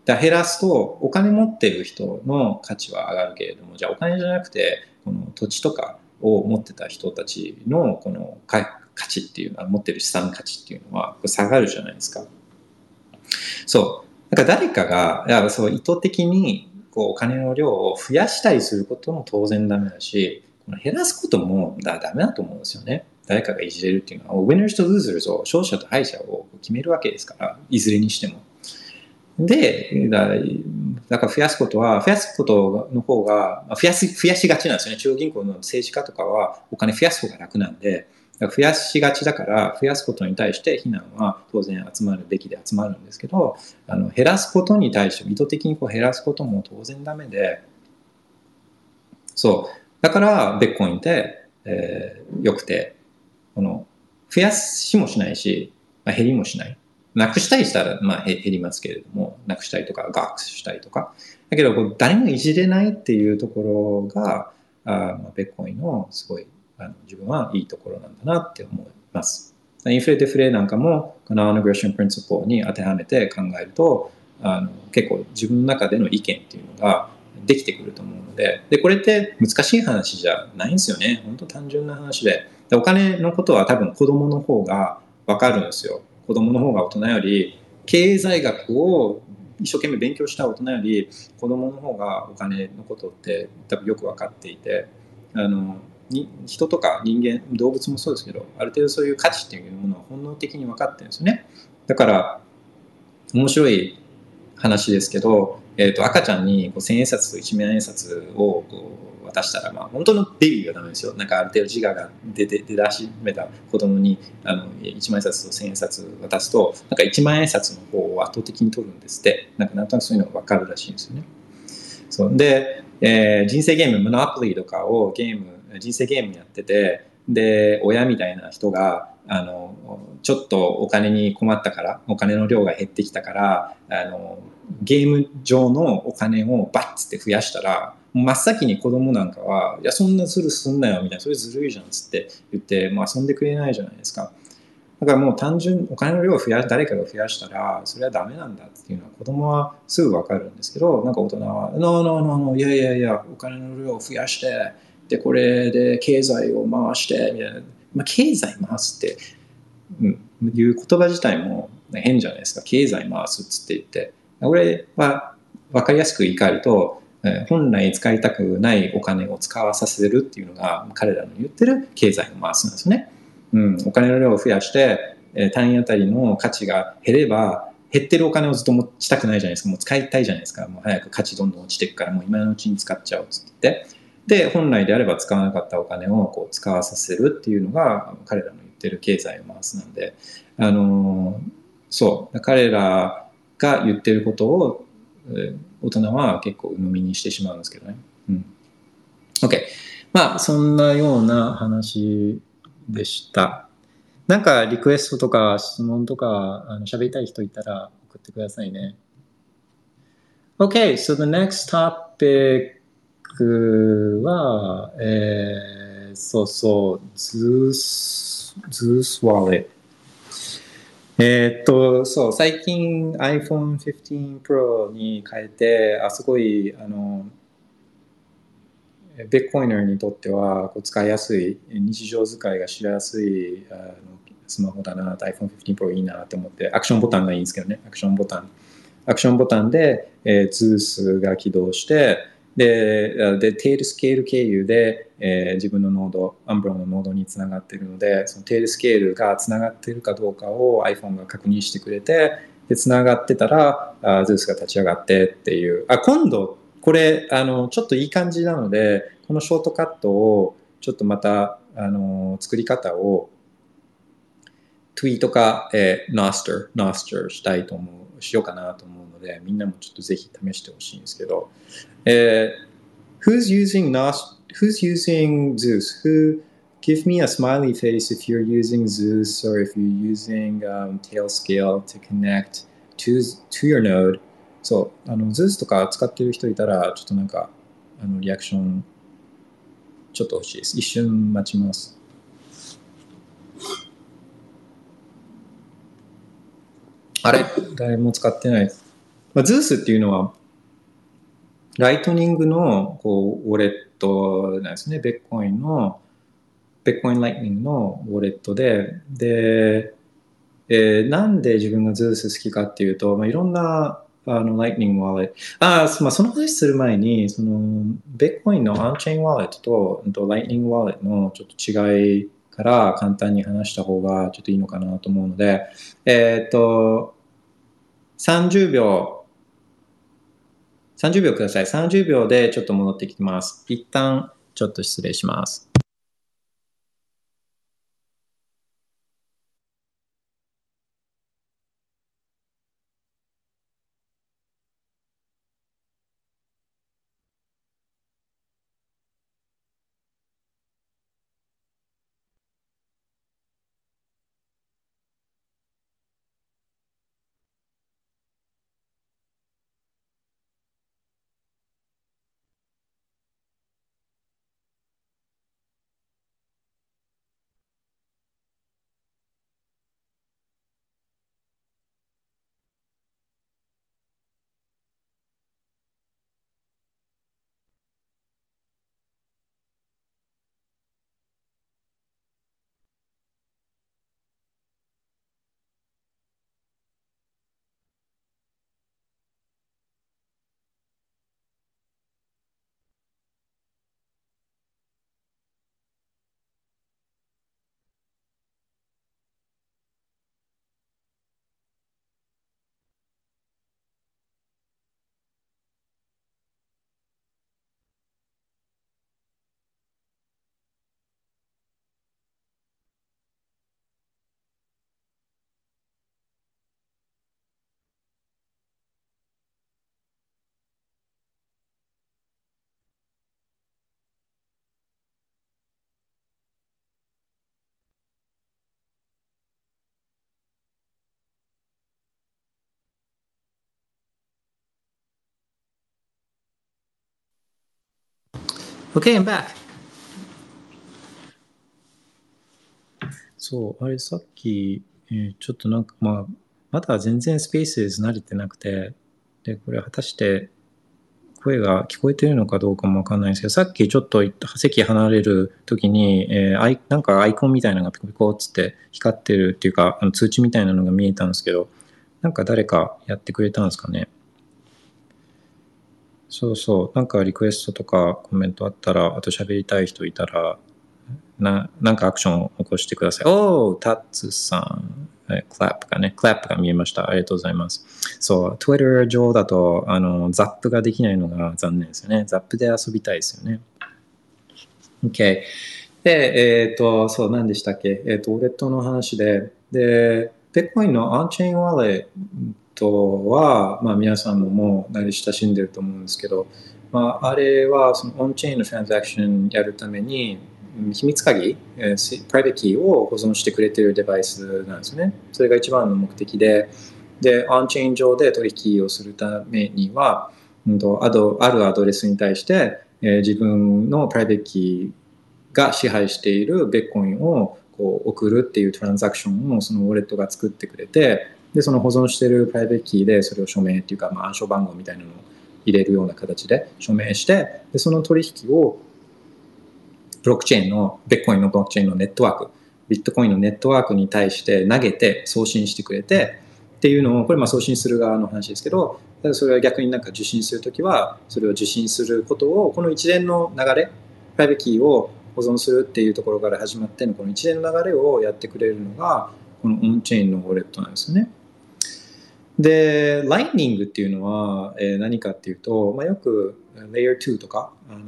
だ減らすとお金持ってる人の価値は上がるけれどもじゃあお金じゃなくてこの土地とかを持ってた人たちのこの価値っていうのは持ってる資産価値っていうのは下がるじゃないですか。そう。なんか誰かがいやそう意図的にこうお金の量を増やしたりすることも当然ダメだし減らすこともだダメだと思うんですよね。誰かがいじれるっていうのは、ウィナーズとルーズルを勝者と敗者を決めるわけですから、いずれにしても。で、だだから増やすことは、増やすことの方が、増やす、増やしがちなんですよね。中央銀行の政治家とかはお金増やす方が楽なんで、増やしがちだから、増やすことに対して非難は当然集まるべきで集まるんですけど、あの減らすことに対して意図的にこう減らすことも当然ダメで、そう。だから、ベッコインって、えー、良くて、この、増やしもしないし、まあ、減りもしない。なくしたいしたら、まあ、減りますけれども、なくしたいとか、ガークしたいとか。だけど、こう誰もいじれないっていうところが、あまあ、ベッコインのすごいあの自分はいいところなんだなって思います。インフレデフレなんかも、このアナグレッションプリンシポに当てはめて考えると、あの結構自分の中での意見っていうのができてくると思うので、で、これって難しい話じゃないんですよね。本当単純な話で。でお金のことは多分子供の方がわかるんですよ。子供の方が大人より経済学を一生懸命勉強した大人より子供の方がお金のことって多分よく分かっていてあのに人とか人間動物もそうですけどある程度そういう価値っていうものは本能的に分かってるんですよねだから面白い話ですけど、えーと、赤ちゃんにこう千円札と一万円札をこう渡したら、まあ、本当のベビーがダメですよ。なんかある程度自我が出出出だしめた子供にあの1万円札と1000円札渡すと、なんか1万円札の方を圧倒的に取るんですって。なんかなんとなくそういうのが分かるらしいんですよね。そうで、えー、人生ゲーム、モノアプリとかをゲーム、人生ゲームやってて、で、親みたいな人が、あの、ちょっとお金に困ったから、お金の量が減ってきたから、あの、ゲーム上のお金をバッつって増やしたら、真っ先に子供なんかは、いや、そんなズルすんなよ、みたいな、それずるいじゃん、っつって言って、もう遊んでくれないじゃないですか。だからもう単純、お金の量を増や、誰かが増やしたら、それはダメなんだっていうのは子供はすぐわかるんですけど、なんか大人は、ノーノーノーノー、いやいやいや、お金の量を増やして、で、これで経済を回して、みたいな。まあ、経済回すって、うん、いう言葉自体も変じゃないですか。経済回すっつって言って。俺は分かりやすく言い換えると、本来使いたくないお金を使わさせるっていうのが彼らの言ってる経済の回すなんですね。うん、お金の量を増やして、単位あたりの価値が減れば、減ってるお金をずっと持ちたくないじゃないですか。もう使いたいじゃないですか。もう早く価値どんどん落ちていくから、もう今のうちに使っちゃおうっつって。で、本来であれば使わなかったお金をこう使わさせるっていうのが彼らの言ってる経済を回すなんで、あのそう、彼らが言ってることを大人は結構鵜呑みにしてしまうんですけどね。うん。OK。まあ、そんなような話でした。なんかリクエストとか質問とかあの喋りたい人いたら送ってくださいね。Okay, so the next topic は、えー、そうそう、 Zeus、Zeus wallet。えーっと、そう、最近 iPhone 15 Pro に変えて、あ、すごい、あの、ビットコイナーにとってはこう使いやすい、日常使いがしやすいあのスマホだな、iPhone 15 Pro いいなって思って、アクションボタンがいいんですけどね、アクションボタン。アクションボタンで、えー、 Zeus が起動して、で、で、 Tailscale 経由で、えー自分のノード、 Umbrel のノードにつながっているので、その Tailscale がつながっているかどうかを iPhone が確認してくれて、で、つながってたら、あ Zeus が立ち上がってっていう。あ、今度、これ、あの、ちょっといい感じなので、このショートカットを、ちょっとまた、あの、作り方を、ツイートか、えー、ノスター、ノスターしたいと思う、しようかなと思うので、みんなもちょっとぜひ試してほしいんですけど、えー、who's using Nos, who's using Zeus? Who, give me a smiley face if you're using Zeus or if you're using um, Tailscale to connect to, to your node. そう、あの、Zeus とか使ってる人いたら、ちょっとなんか、あの、リアクション、ちょっと欲しいです。一瞬待ちます。あれ誰も使ってない。まあ、Zeus っていうのは、ライトニングのこうウォレットなんですね。ビットコインの、ビットコインライトニングのウォレットで、で、えーなんで自分が Zeus 好きかっていうと、まあ、いろんなあの、 Lightning wallet。ああ、まあ、その話する前に、その、ベッコインのアンチェーンワレットと、うんとライトニングワレットのちょっと違いから簡単に話した方がちょっといいのかなと思うので、えっ、と、30秒、30秒ください。30秒でちょっと戻ってきます。一旦、ちょっと失礼します。Okay, I'm back. そう、あれさっき、えーちょっとなんかまあ、まだ全然スペース慣れてなくて、で、これ果たして声が聞こえてるのかどうかもわかんないんですけど、さっきちょっと席離れる時に、えーアイなんかアイコンみたいなのがピコピコっつって光ってるっていうか、あの通知みたいなのが見えたんですけど、なんか誰かやってくれたんですかね？そうそう。なんかリクエストとかコメントあったら、あと喋りたい人いたら、な、なんかアクションを起こしてください。おー、タッツさん。クラップがね、クラップが見えました。ありがとうございます。そう、Twitter 上だと、あの、ザップができないのが残念ですよね。ザップで遊びたいですよね。OK。で、えっ、と、そう、何でしたっけ？えっ、と、ウォレットの話で、で、ビットコインのアンチェーンワレットは、まあ皆さんももう慣れ親しんでると思うんですけど、まああれはそのオンチェーンのトランザクションやるために、秘密鍵、プライベートキーを保存してくれてるデバイスなんですね。それが一番の目的で、で、オンチェーン上で取引をするためには、うんと、あとあるアドレスに対して、えー自分のプライベートキーが支配しているビットコインをこう送るっていうトランザクションをそのウォレットが作ってくれて、で、その保存してるプライベートキーでそれを署名っていうか、まあ、暗証番号みたいなのを入れるような形で署名して、で、その取引をブロックチェーンの、ビットコインのブロックチェーンのネットワーク、ビットコインのネットワークに対して投げて送信してくれて、っていうのを、これまあ送信する側の話ですけど、それは逆になんか受信するときは、それを受信することを、この一連の流れ、プライベートキーを保存するっていうところから始まってのこの一連の流れをやってくれるのが、このオンチェーンのウォレットなんですよね。で、ライトニングっていうのは、えー、何かっていうと、まあ、よく Layer 2とかあの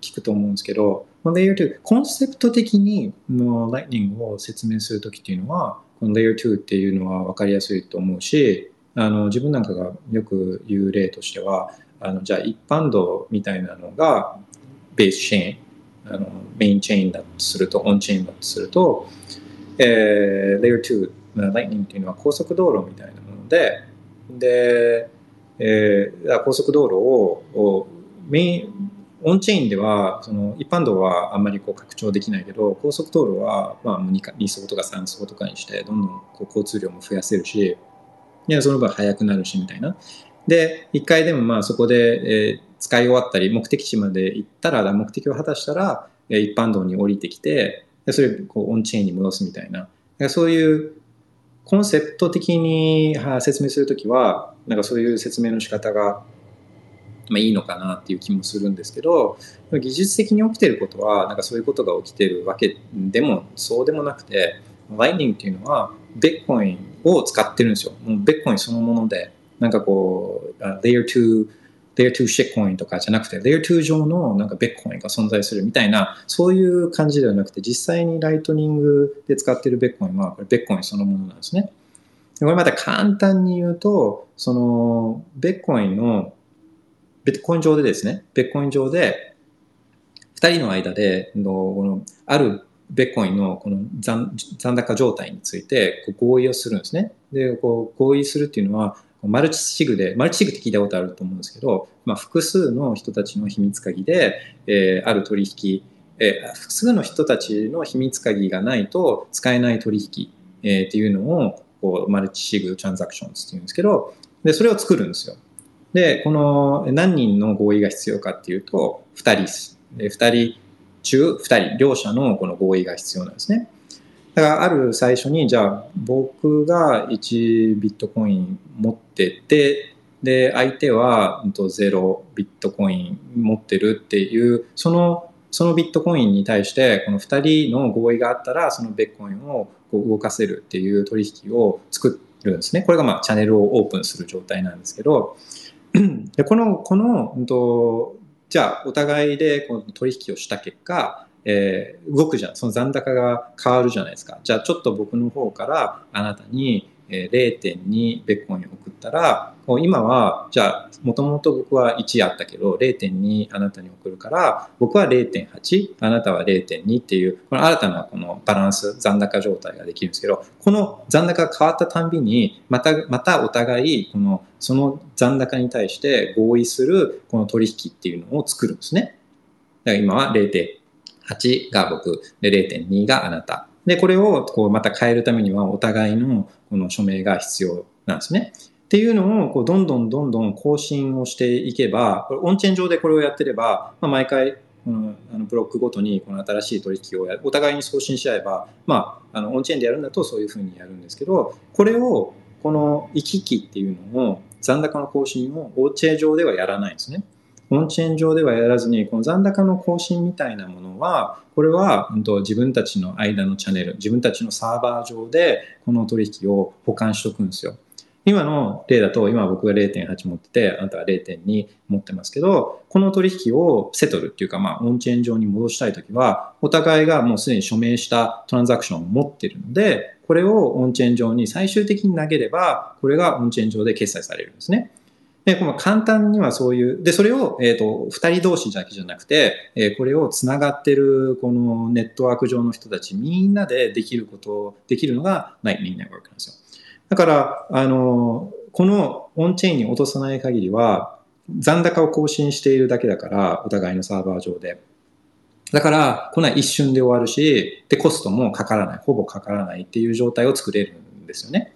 聞くと思うんですけど、まあ、Layer 2、コンセプト的にのライトニングを説明するときっていうのは、この Layer 2っていうのは分かりやすいと思うし、あの自分なんかがよく言う例としては、あのじゃあ一般道みたいなのがベースチェーン、あのメインチェーンだとすると、オンチェーンだとすると、えー、Layer 2、ライトニングっていうのは高速道路みたいなもので、で、えー、高速道路をメインオンチェーンではその一般道はあんまりこう拡張できないけど高速道路はまあ 2, 2層とか3層とかにしてどんどんこう交通量も増やせるしいやその分速くなるしみたいな。で一回でもまあそこで、えー、使い終わったり目的地まで行ったら目的を果たしたら、え、一般道に降りてきてでそれこうオンチェーンに戻すみたいなそういうコンセプト的に説明するときはなんかそういう説明の仕方がまあ、いいのかなっていう気もするんですけど技術的に起きてることはなんかそういうことが起きてるわけでもそうでもなくてライニングっていうのはベッコインを使ってるんですよ。もうベッコインそのものでなんかこう Layer 2 Layer 2シェッコインとかじゃなくて Layer 2上のなんかベッコインが存在するみたいなそういう感じではなくて実際にライトニングで使っているベッコインはこれベッコインそのものなんですねこれまた簡単に言うとそのベッコインのビッコイン上でですね、ビッコイン上で、二人の間で、のこのあるベッコインのこの残残高状態について合意をするんですね。で、こう合意するっていうのは、マルチシグで、マルチシグって聞いたことあると思うんですけど、まあ、複数の人たちの秘密鍵で、えー、ある取引、えー、複数の人たちの秘密鍵がないと使えない取引、えー、っていうのをこうマルチシグトランザクションズっていうんですけど、で、それを作るんですよ。で、この何人の合意が必要かっていうと、2人です。で2人中2人、両者のこの合意が必要なんですね。だからある最初に、じゃあ僕が1ビットコイン持ってて、で、相手は0ビットコイン持ってるっていう、その、そのビットコインに対して、この2人の合意があったら、そのビッコインをこう動かせるっていう取引を作るんですね。これがまあチャンネルをオープンする状態なんですけど、でこの、この、うんと、じゃあお互いでこの取引をした結果、えー、動くじゃん。その残高が変わるじゃないですか。じゃあちょっと僕の方からあなたに0.2ベッコイン送ったら、今は、じゃあ、もともと僕は1あったけど、0.2あなたに送るから、僕は0.8、あなたは0.2っていう、この新たなこのバランス、残高状態ができるんですけど、この残高が変わったたんびに、また、またお互い、この、その残高に対して合意する、この取引っていうのを作るんですね。だから今は0.8 8が僕、で0.2があなた。で、これをこうまた変えるためにはお互いのこの署名が必要なんですね。っていうのをこうどんどんどんどん更新をしていけば、これオンチェーン上でこれをやってれば、まあ、毎回このあのブロックごとにこの新しい取引をやお互いに送信し合えば、まあ、あのオンチェーンでやるんだとそういうふうにやるんですけど、これをこの行き来っていうのを残高の更新をオンチェーン上ではやらないんですね。オンチェーン上ではやらずに、この残高の更新みたいなものは、これは、うん、と自分たちの間のチャンネル、自分たちのサーバー上でこの取引を保管しておくんですよ。今の例だと、今僕が0.8持ってて、あなたは0.2持ってますけど、この取引をセトルっていうか、まあ、オンチェーン上に戻したいときは、お互いがもうすでに署名したトランザクションを持ってるので、これをオンチェーン上に最終的に投げれば、これがオンチェーン上で決済されるんですね。で、この簡単にはそういう、で、それを、えっ、ー、と、二人同士だけじゃなくて、えー、これをつながってる、このネットワーク上の人たちみんなでできること、できるのが Lightning Network なんですよ。だから、あの、このオンチェーンに落とさない限りは、残高を更新しているだけだから、お互いのサーバー上で。だから、こんな一瞬で終わるし、で、コストもかからない、ほぼかからないっていう状態を作れるんですよね。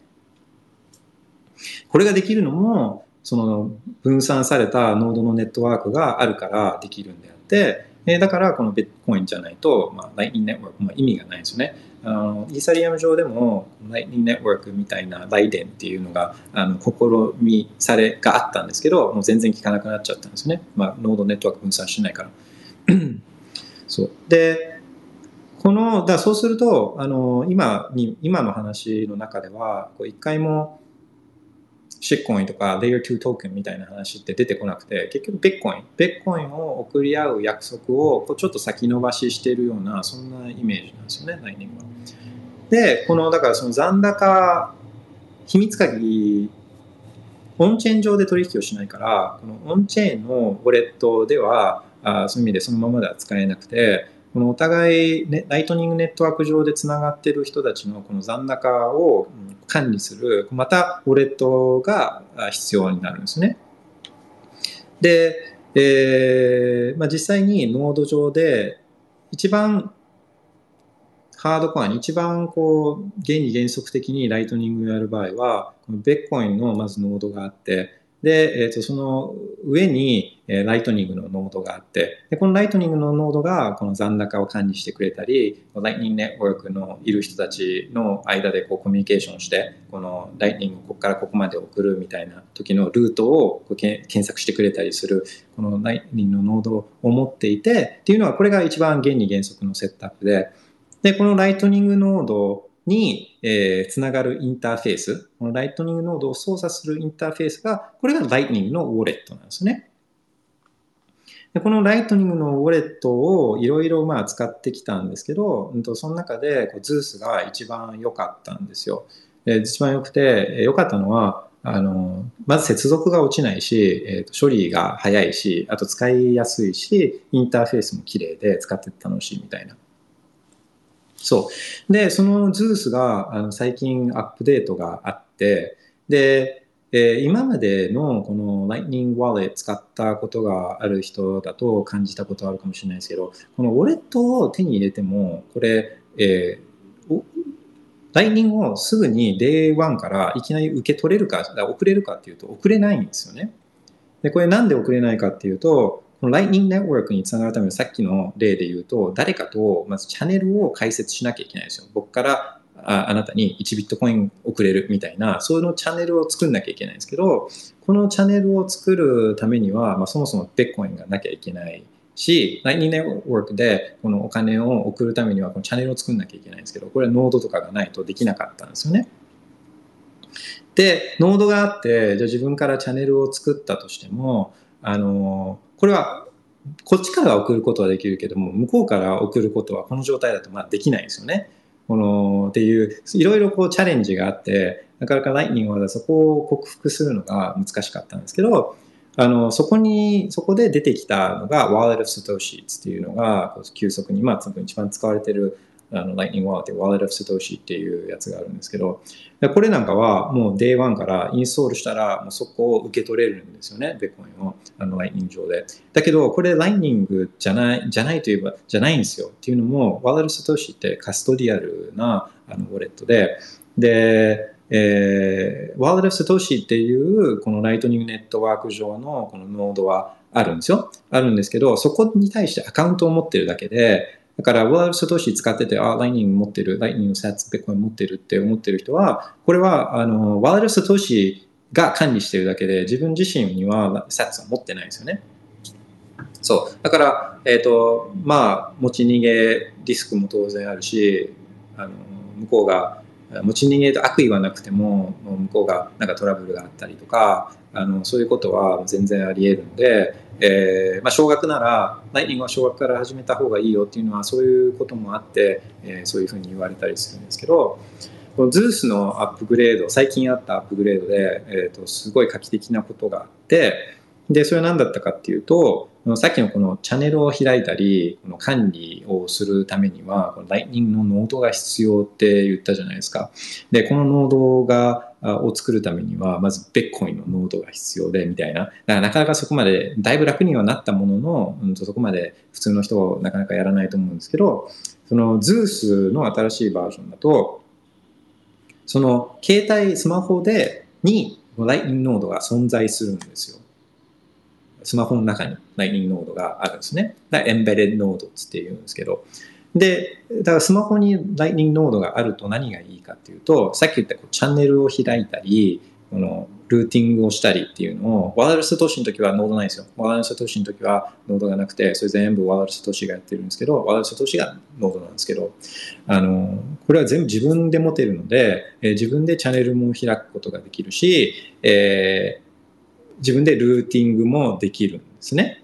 これができるのも、その分散されたノードのネットワークがあるからできるんであって、えーだからこのビットコインじゃないと、まあ、ライトニングネットワーク、まあ、意味がないですよね。あのイーサリアム上でもライトニングネットワークみたいなライデンっていうのがあの試みされがあったんですけど、もう全然効かなくなっちゃったんですね。まあ、ノードネットワーク分散しないから。(clears throat) そう。で、この、だそうすると、あの、今に、今の話の中では、こう一回も、シッコインとか Layer 2トークンみたいな話って出てこなくて、結局ビッコイン、ビッコインを送り合う約束をこうちょっと先延ばししているような、そんなイメージなんですよね、ライニングは。で、この、だからその残高、秘密鍵、オンチェーン上で取引をしないから、このオンチェーンのウォレットでは、あそういう意味でそのままでは使えなくて、このお互い、ね、ライトニングネットワーク上でつながっている人たちのこの残高を管理する、またウォレットが必要になるんですね。で、えーまあ、実際にノード上で一番ハードコアに一番こう原理原則的にライトニングをやる場合は、このビットコインのまずノードがあって、で、えー、とその上に、えライトニングのノードがあってで、このライトニングのノードがこの残高を管理してくれたり、ライトニングネットワークのいる人たちの間でこうコミュニケーションして、このライトニングをここからここまで送るみたいな時のルートをこうけ検索してくれたりする、このライトニングのノードを持っていて、っていうのはこれが一番原理原則のセットアップで、で、このライトニングノードに、えーつながるインターフェース、このライトニングノードを操作するインターフェースが、これがライトニングのウォレットなんですね。でこのライトニングのウォレットをいろいろ使ってきたんですけど、うんとその中でこうズースが一番良かったんですよ。で一番良くて、良かったのは、あの、まず接続が落ちないし、えーと処理が早いし、あと使いやすいし、インターフェースも綺麗で使って楽しいみたいな。そう。で、そのズースがあの最近アップデートがあって、で、えー今までのこの Lightning Wallet 使ったことがある人だと感じたことあるかもしれないですけど、このウォレットを手に入れても、これ、えーお Lightning をすぐに Day1 からいきなり受け取れるか、だから送れるかっていうと送れないんですよね。で、これなんで送れないかっていうと、この Lightning Network につながるためのさっきの例で言うと、誰かとまずチャンネルを開設しなきゃいけないんですよ。僕からああなたに1ビットコイン送れるみたいな、そういうのチャンネルを作んなきゃいけないんですけど、このチャンネルを作るためには、まあ、そもそもビットコインがなきゃいけないし、Lightning Network でこのお金を送るためにはこのチャンネルを作んなきゃいけないんですけど、これはノードとかがないとできなかったんですよね。で、ノードがあって、じゃあ自分からチャンネルを作ったとしても、あの、これはこっちから送ることはできるけども、向こうから送ることはこの状態だとまあできないですよね。このっていう、いろいろこうチャレンジがあって、なかなかライトニングはそこを克服するのが難しかったんですけど、あの、そこに、そこで出てきたのが Wallet of Satoshi っていうのが、急速に、今、多分一番使われてるあの Lightning Wallet で Wallet of Satoshi っていうやつがあるんですけど、これなんかはもう Day1 からインストールしたら、もうそこを受け取れるんですよね、ベコインを、あの、Lightning 上で。だけど、これ Lightning じゃない、じゃないといえば、じゃないんですよ。っていうのも、Wallet of Satoshi ってカストディアルなあのウォレットで、で、えー、Wallet of Satoshi っていうこのライトニングネットワーク上のこのノードはあるんですよ。あるんですけど、そこに対してアカウントを持ってるだけで、だから、Wallet of Satoshi 使ってて、あ、ライニング持ってる、ライニングの Sats、ベコイン持ってるって思ってる人は、これは、あの、Wallet of Satoshi が管理してるだけで、自分自身には Sats は持ってないですよね。そう。だから、えっ、と、まあ、持ち逃げリスクも当然あるし、あの、向こうが、持ち逃げと悪意はなくても、向こうがなんかトラブルがあったりとか、あの、そういうことは全然あり得るんで、えーまあ、少額なら、ライトニングは少額から始めた方がいいよっていうのは、そういうこともあって、えーそういうふうに言われたりするんですけど、この Zeus のアップグレード、最近あったアップグレードで、えー、とすごい画期的なことがあって、で、それは何だったかっていうと、さっきのこのチャンネルを開いたり、この管理をするためには、このライトニングのノードが必要って言ったじゃないですか。で、このノードがを作るためには、まずビットコインのノードが必要で、みたいな。だからなかなかそこまで、だいぶ楽にはなったものの、うん、そこまで普通の人はなかなかやらないと思うんですけど、その Zeus の新しいバージョンだと、その携帯、スマホで、に、ライトニングノードが存在するんですよ。スマホの中にライトニングノードがあるんですね。だ embedded node って言うんですけど。で、だからスマホにライトニングノードがあると何がいいかっていうと、さっき言ったこうチャンネルを開いたり、このルーティングをしたりっていうのを、 Wallet of Satoshi の時はノードないですよ。 Wallet of Satoshi の時はノードがなくて、それ全部 Wallet of Satoshi がやってるんですけど、 Wallet of Satoshi がノードなんですけど、あの、これは全部自分で持てるので、えー、自分でチャンネルも開くことができるし、えー、自分でルーティングもできるんですね。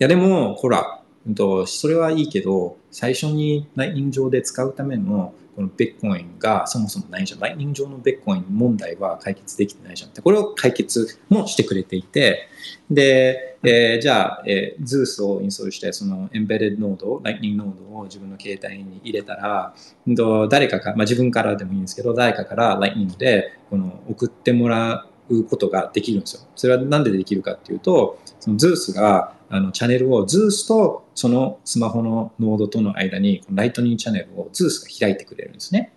いやでも、ほら、とそれはいいけど、最初にライング上で使うためのこのベッコインがそもそもないじゃん。ライング上のベッコイン問題は解決できてないじゃんって。これを解決もしてくれていて、で、えー、じゃあ、えー、Zeus をインストールして、そのエンベレッドノード、ライトニングノードを自分の携帯に入れたら、誰かか、まあ、自分からでもいいんですけど、誰かからライトニングでこの送ってもらうことができるんですよ。それはなんでできるかっていうと、その Zeus があのチャンネルを Zeus とそのスマホのノードとの間にライトニングチャンネルを Zeus が開いてくれるんですね。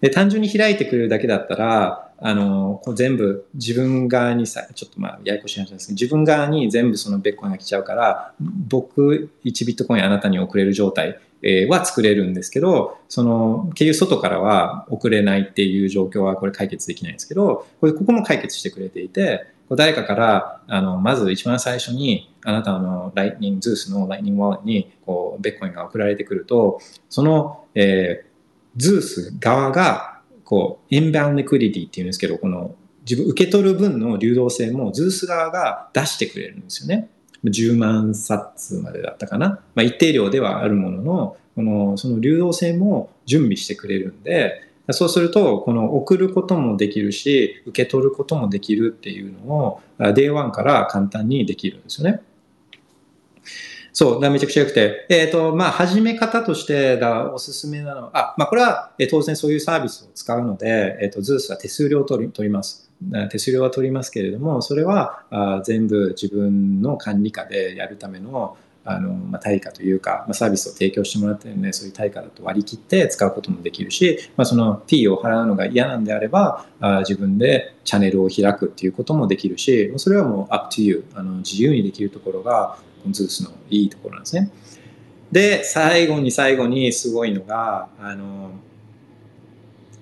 で単純に開いてくれるだけだったら、あの、こう全部自分側にさ、ちょっとまあ、ややこしい話ですけど、自分側に全部そのベッコンが来ちゃうから、僕1ビットコインあなたに送れる状態は作れるんですけど、その、経由外からは送れないっていう状況はこれ解決できないんですけど、これ、ここも解決してくれていて、誰かから、あの、まず一番最初に、あなたのライトニング、 Zeus のライトニングウォレットに、こう、ビットコインが送られてくると、その、えー、 Zeus 側が、こう、 inbound liquidity っていうんですけど、この、自分受け取る分の流動性も Zeus 側が出してくれるんですよね。10万冊までだったかな。まあ、一定量ではあるものの、この、その流動性も準備してくれるんで、そうすると、この送ることもできるし、受け取ることもできるっていうのを、Day1 から簡単にできるんですよね。そう、だめちゃくちゃ良くて。えっ、ー、と、まあ、始め方としてだおすすめなのは、あ、まあ、これは、え、当然そういうサービスを使うので、えっ、ー、と、ズースは手数料を取り取ります。手数料は取りますけれども、それはあ全部自分の管理下でやるためのあの、まあ、対価というか、まあ、サービスを提供してもらってるので、そういう対価だと割り切って使うこともできるし、まあ、その T を払うのが嫌なんであれば、あ自分でチャンネルを開くっていうこともできるし、それはもう up to you。あの自由にできるところが、このズースのいいところなんですね。で、最後に最後にすごいのが、あの、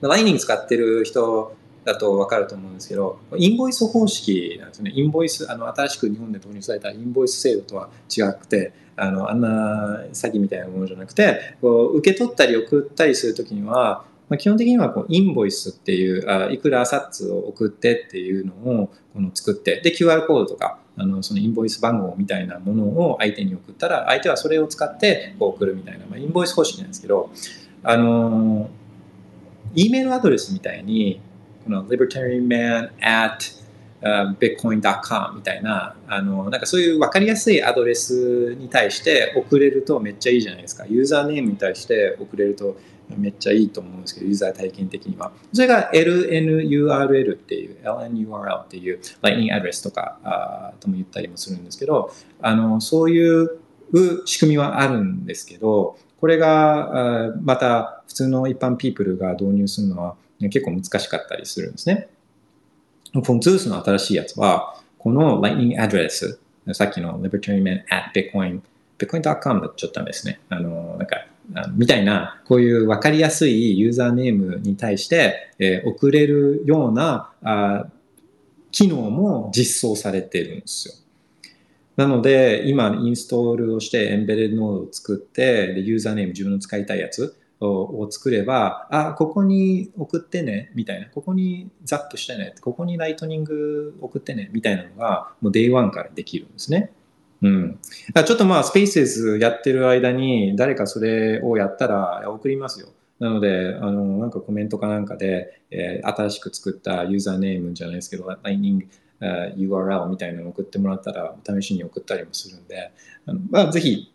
ライニング使ってる人だと分かると思うんですけど、インボイス方式なんですね。インボイス、あの、新しく日本で導入されたインボイス制度とは違くて、あの、あんな詐欺みたいなものじゃなくて、こう受け取ったり送ったりするときには、まあ、基本的にはこうインボイスっていうあ、いくらサッツを送ってっていうのをこの作って、で、QR コードとか、あのそのインボイス番号みたいなものを相手に送ったら、相手はそれを使ってこう送るみたいな、まあ、インボイス方式なんですけど、あの、E メールアドレスみたいに、この libertarianman at bitcoin.com みたいな、あの、なんかそういう分かりやすいアドレスに対して送れるとめっちゃいいじゃないですか。ユーザーネームに対して送れるとめっちゃいいと思うんですけど、ユーザー体験的には。それが LNURL っていう、LNURL っていう Lightning アドレスとかあとも言ったりもするんですけど、あの、そういう仕組みはあるんですけど、これがまた普通の一般ピープルが導入するのは結構難しかったりするんですね。この Zeus の新しいやつは、この Lightning Address、さっきの libertarianman at bitcoin、bitcoin.com だとちょっとダメですね。あの、なんか、みたいな、こういう分かりやすいユーザーネームに対して、えー、送れるようなあ機能も実装されてるんですよ。なので、今インストールをしてエンベレッドノードを作って、でユーザーネーム自分の使いたいやつを作れば、あ、ここに送ってね、みたいな、ここにザップしてね、ここにライトニング送ってね、みたいなのが、もう Day1 からできるんですね。うん。ちょっとまあ、スペースやってる間に、誰かそれをやったら送りますよ。なので、あの、なんかコメントかなんかで、えー、新しく作ったユーザーネームじゃないですけど、ライニング、uh, URL みたいなのを送ってもらったら、試しに送ったりもするんで、あのまあ、ぜひ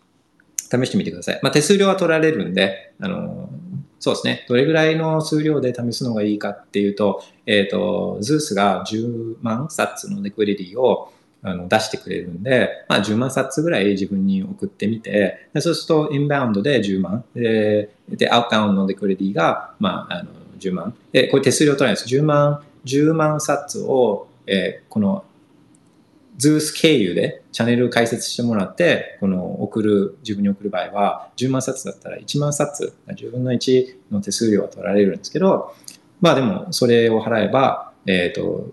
試してみてください。まあ、手数料は取られるんで、あの、そうですね。どれぐらいの数量で試すのがいいかっていうと、えっ、と、ズースが10万冊のリクリディをあの出してくれるんで、まあ10万冊ぐらい自分に送ってみて、そうするとインバウンドで10万、で、でアウトバウンドのリクリディが、まあ、あの10万。で、これ手数料取らないです。10万、10万冊を、えーこの Zeus 経由でチャンネル開設してもらって、この送る、自分に送る場合は、10万冊だったら1万冊、10分の1の手数料は取られるんですけど、まあでも、それを払えば、えっ、と、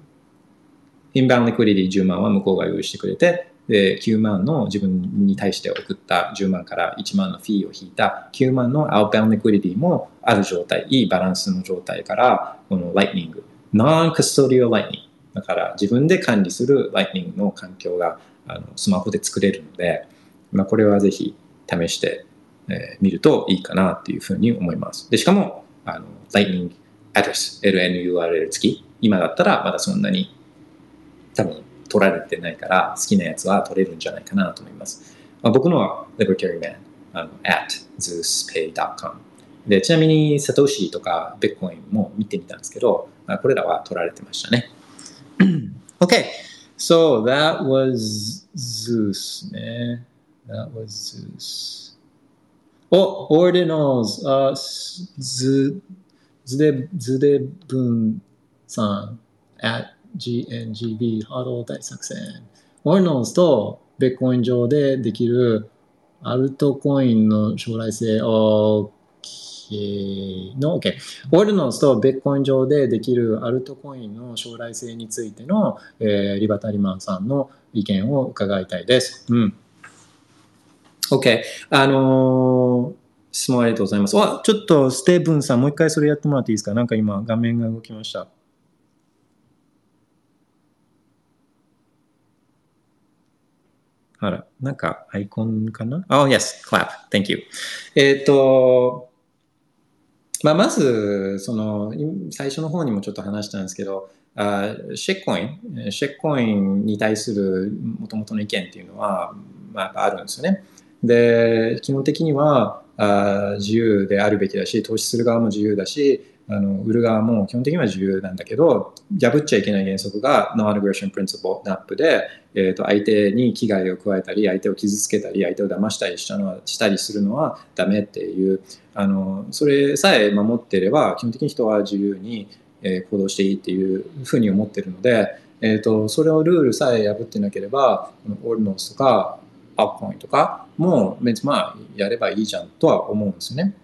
inbound liquidity 10万は向こうが用意してくれて、で、9万の自分に対して送った10万から1万のフィーを引いた9万の outbound liquidity もある状態、いいバランスの状態から、このライトニング、non-custodial lightning。だから自分で管理するライトニングの環境があのスマホで作れるので、まあ、これはぜひ試してみ、えーるといいかなっていうふうに思います。で、しかも、あの、ライトニングアドレス、LNURL 付き。今だったらまだそんなに多分取られてないから好きなやつは取れるんじゃないかなと思います。まあ、僕のは Libertarian あの at ZeusPay.com で、ちなみにサトシとかベッコインも見てみたんですけど、あこれらは取られてましたね。Okay, so that was Zeus ね。That was Zeus. お、Ordinals、あ、ズ、ズデ、ズデブンさん、at GNGB ハード大作戦。Ordinals とベッコイン上でできるアルトコインの将来性を、OK の OK。Ordinals とベッコイン上でできるアルトコインの将来性についての、えーリバタリマンさんの意見を伺いたいです。うん。OK。あのー質問ありがとうございます。わ、ちょっとステーブンさん、もう一回それやってもらっていいですか？なんか今画面が動きました。あら、なんかアイコンかな ?Oh, yes, clap. Thank you. えっ、と、まあ、まず、その、最初の方にもちょっと話したんですけど、あシェックコイン、シェックコインに対する元々の意見っていうのは、まあ、やっぱあるんですよね。で、基本的にはあ自由であるべきだし、投資する側も自由だし、あの売る側も基本的には自由なんだけど、破っちゃいけない原則が Non-Aggression Principle NAP で、えー、と相手に危害を加えたり、相手を傷つけたり、相手を騙したりしたのはしたりするのはダメっていう、あのそれさえ守っていれば、基本的に人は自由に、え行動していいっていうふうに思ってるので、えー、とそれをルールさえ破ってなければ、このオールノスとか、アップコインとかも別にまあやればいいじゃんとは思うんですよね。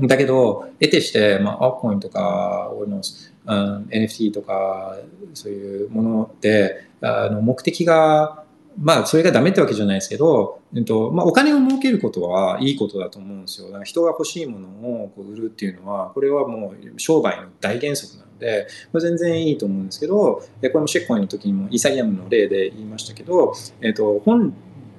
だけど、得てして、まあ、アップコインとか、オールノース、うん、NFT とか、そういうもので、あの目的が、まあ、それがダメってわけじゃないですけど、えっとまあ、お金を儲けることはいいことだと思うんですよ。だから人が欲しいものをこう売るっていうのは、これはもう商売の大原則なので、これ全然いいと思うんですけど、これもシェッコインの時にもイサリアムの例で言いましたけど、えっと、本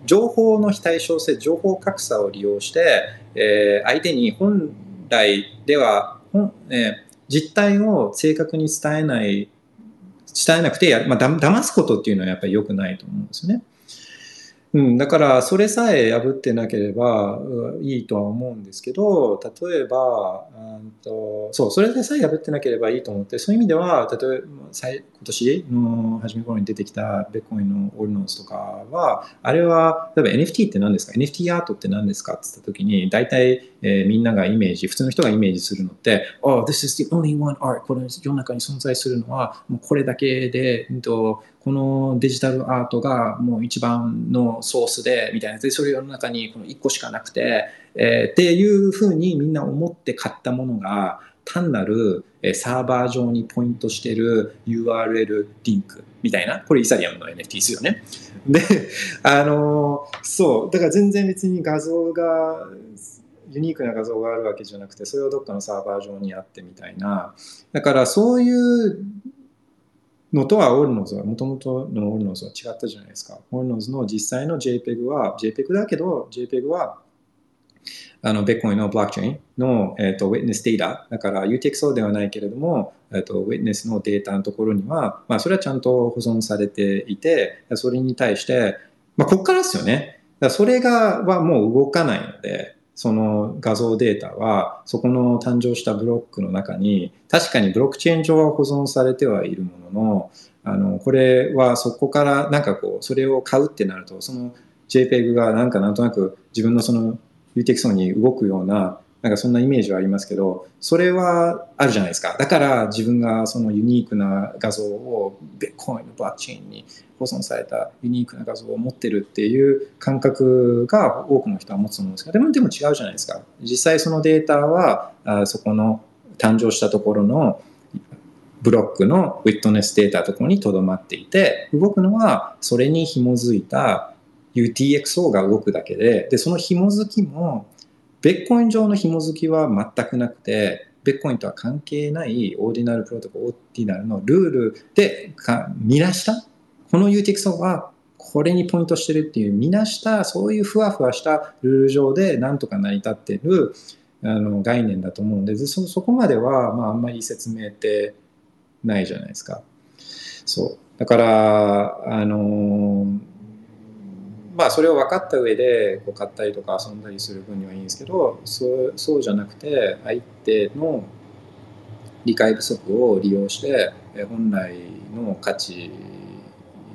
情報の非対称性、情報格差を利用して、えー相手に本来では、本えー実態を正確に伝えない、伝えなくてや、まあ、だ騙すことっていうのはやっぱり良くないと思うんですよね。うん、だからそれさえ破ってなければいいとは思うんですけど例えばうんとそうそれでさえ破ってなければいいと思ってそういう意味では例えば今年の初め頃に出てきたベッコインのオールノースとかはあれは例えば NFT って何ですか？NFT アートって何ですか？って言った時に大体、えーみんながイメージ普通の人がイメージするのって「Oh, this is the only one art」この世の中に存在するのはもうこれだけで、うんとこのデジタルアートがもう一番のソースでみたいな。でそれ世の中にこの1個しかなくて、えーっていうふうにみんな思って買ったものが単なるえーサーバー上にポイントしてる URL リンクみたいな。これイーサリアムの NFT ですよね。であのそう。だから全然別に画像がユニークな画像があるわけじゃなくてそれをどっかのサーバー上にあってみたいなだからそういうのとは Ordinals は、もともとの Ordinals は違ったじゃないですか。 Ordinals の実際の JPEG は、JPEG だけど、JPEG は、あの、ビットコインのブロックチェーンの、えっ、と、Witness データ、だから UTXO ではないけれども、えっ、と、Witness のデータのところには、まあ、それはちゃんと保存されていて、それに対して、まあ、ここからですよね。だそれが、はもう動かないので、その画像データは、そこの誕生したブロックの中に、確かにブロックチェーン上は保存されてはいるものの、あの、これはそこからなんかこう、それを買うってなると、その JPEG がなんかなんとなく自分のその有的層に動くような、なんかそんなイメージはありますけど、それはあるじゃないですか。だから自分がそのユニークな画像をビットコインのブロッチェーンに保存されたユニークな画像を持ってるっていう感覚が多くの人は持つと思うんですけど、でもでも違うじゃないですか。実際そのデータはあそこの誕生したところのブロックの witness データところに留まっていて、動くのはそれに紐づいた UTXO が動くだけで、で、その紐づきも、ビットコイン上の紐づきは全くなくて、ビットコインとは関係ない Ordinal protocol、Ordinal のルールでか見出した？この UTXO はこれにポイントしてるっていう見出したそういうふわふわしたルール上でなんとか成り立ってるあの概念だと思うんでそそこまでは、まあ、あんまり説明ってないじゃないですか。そうだからあのまあそれを分かった上でこう買ったりとか遊んだりする分にはいいんですけどそうそうじゃなくて相手の理解不足を利用して本来の価値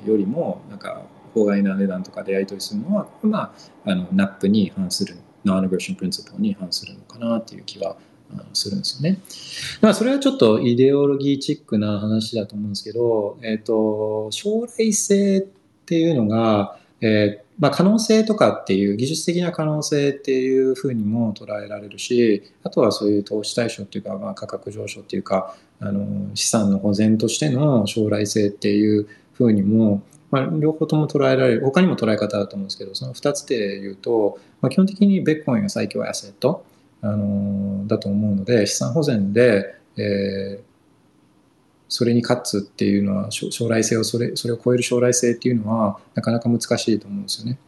よりもなんか法外な値段とかでやり取りするのは、まあ、あの NAP に反する Non-Aggression Principle に反するのかなっていう気はするんですよね。まあそれはちょっとイデオロギーチックな話だと思うんですけど、えっ、ー、と将来性っていうのが、えーまあ、可能性とかっていう技術的な可能性っていうふうにも捉えられるしあとはそういう投資対象っていうか、まあ、価格上昇っていうかあの資産の保全としての将来性っていうふうにも、まあ、両方とも捉えられる他にも捉え方だと思うんですけどその2つで言うと、まあ、基本的にベッコインが最強アセットあのだと思うので資産保全で、えー、それに勝つっていうのは将来性をそれそれを超える将来性っていうのはなかなか難しいと思うんですよね。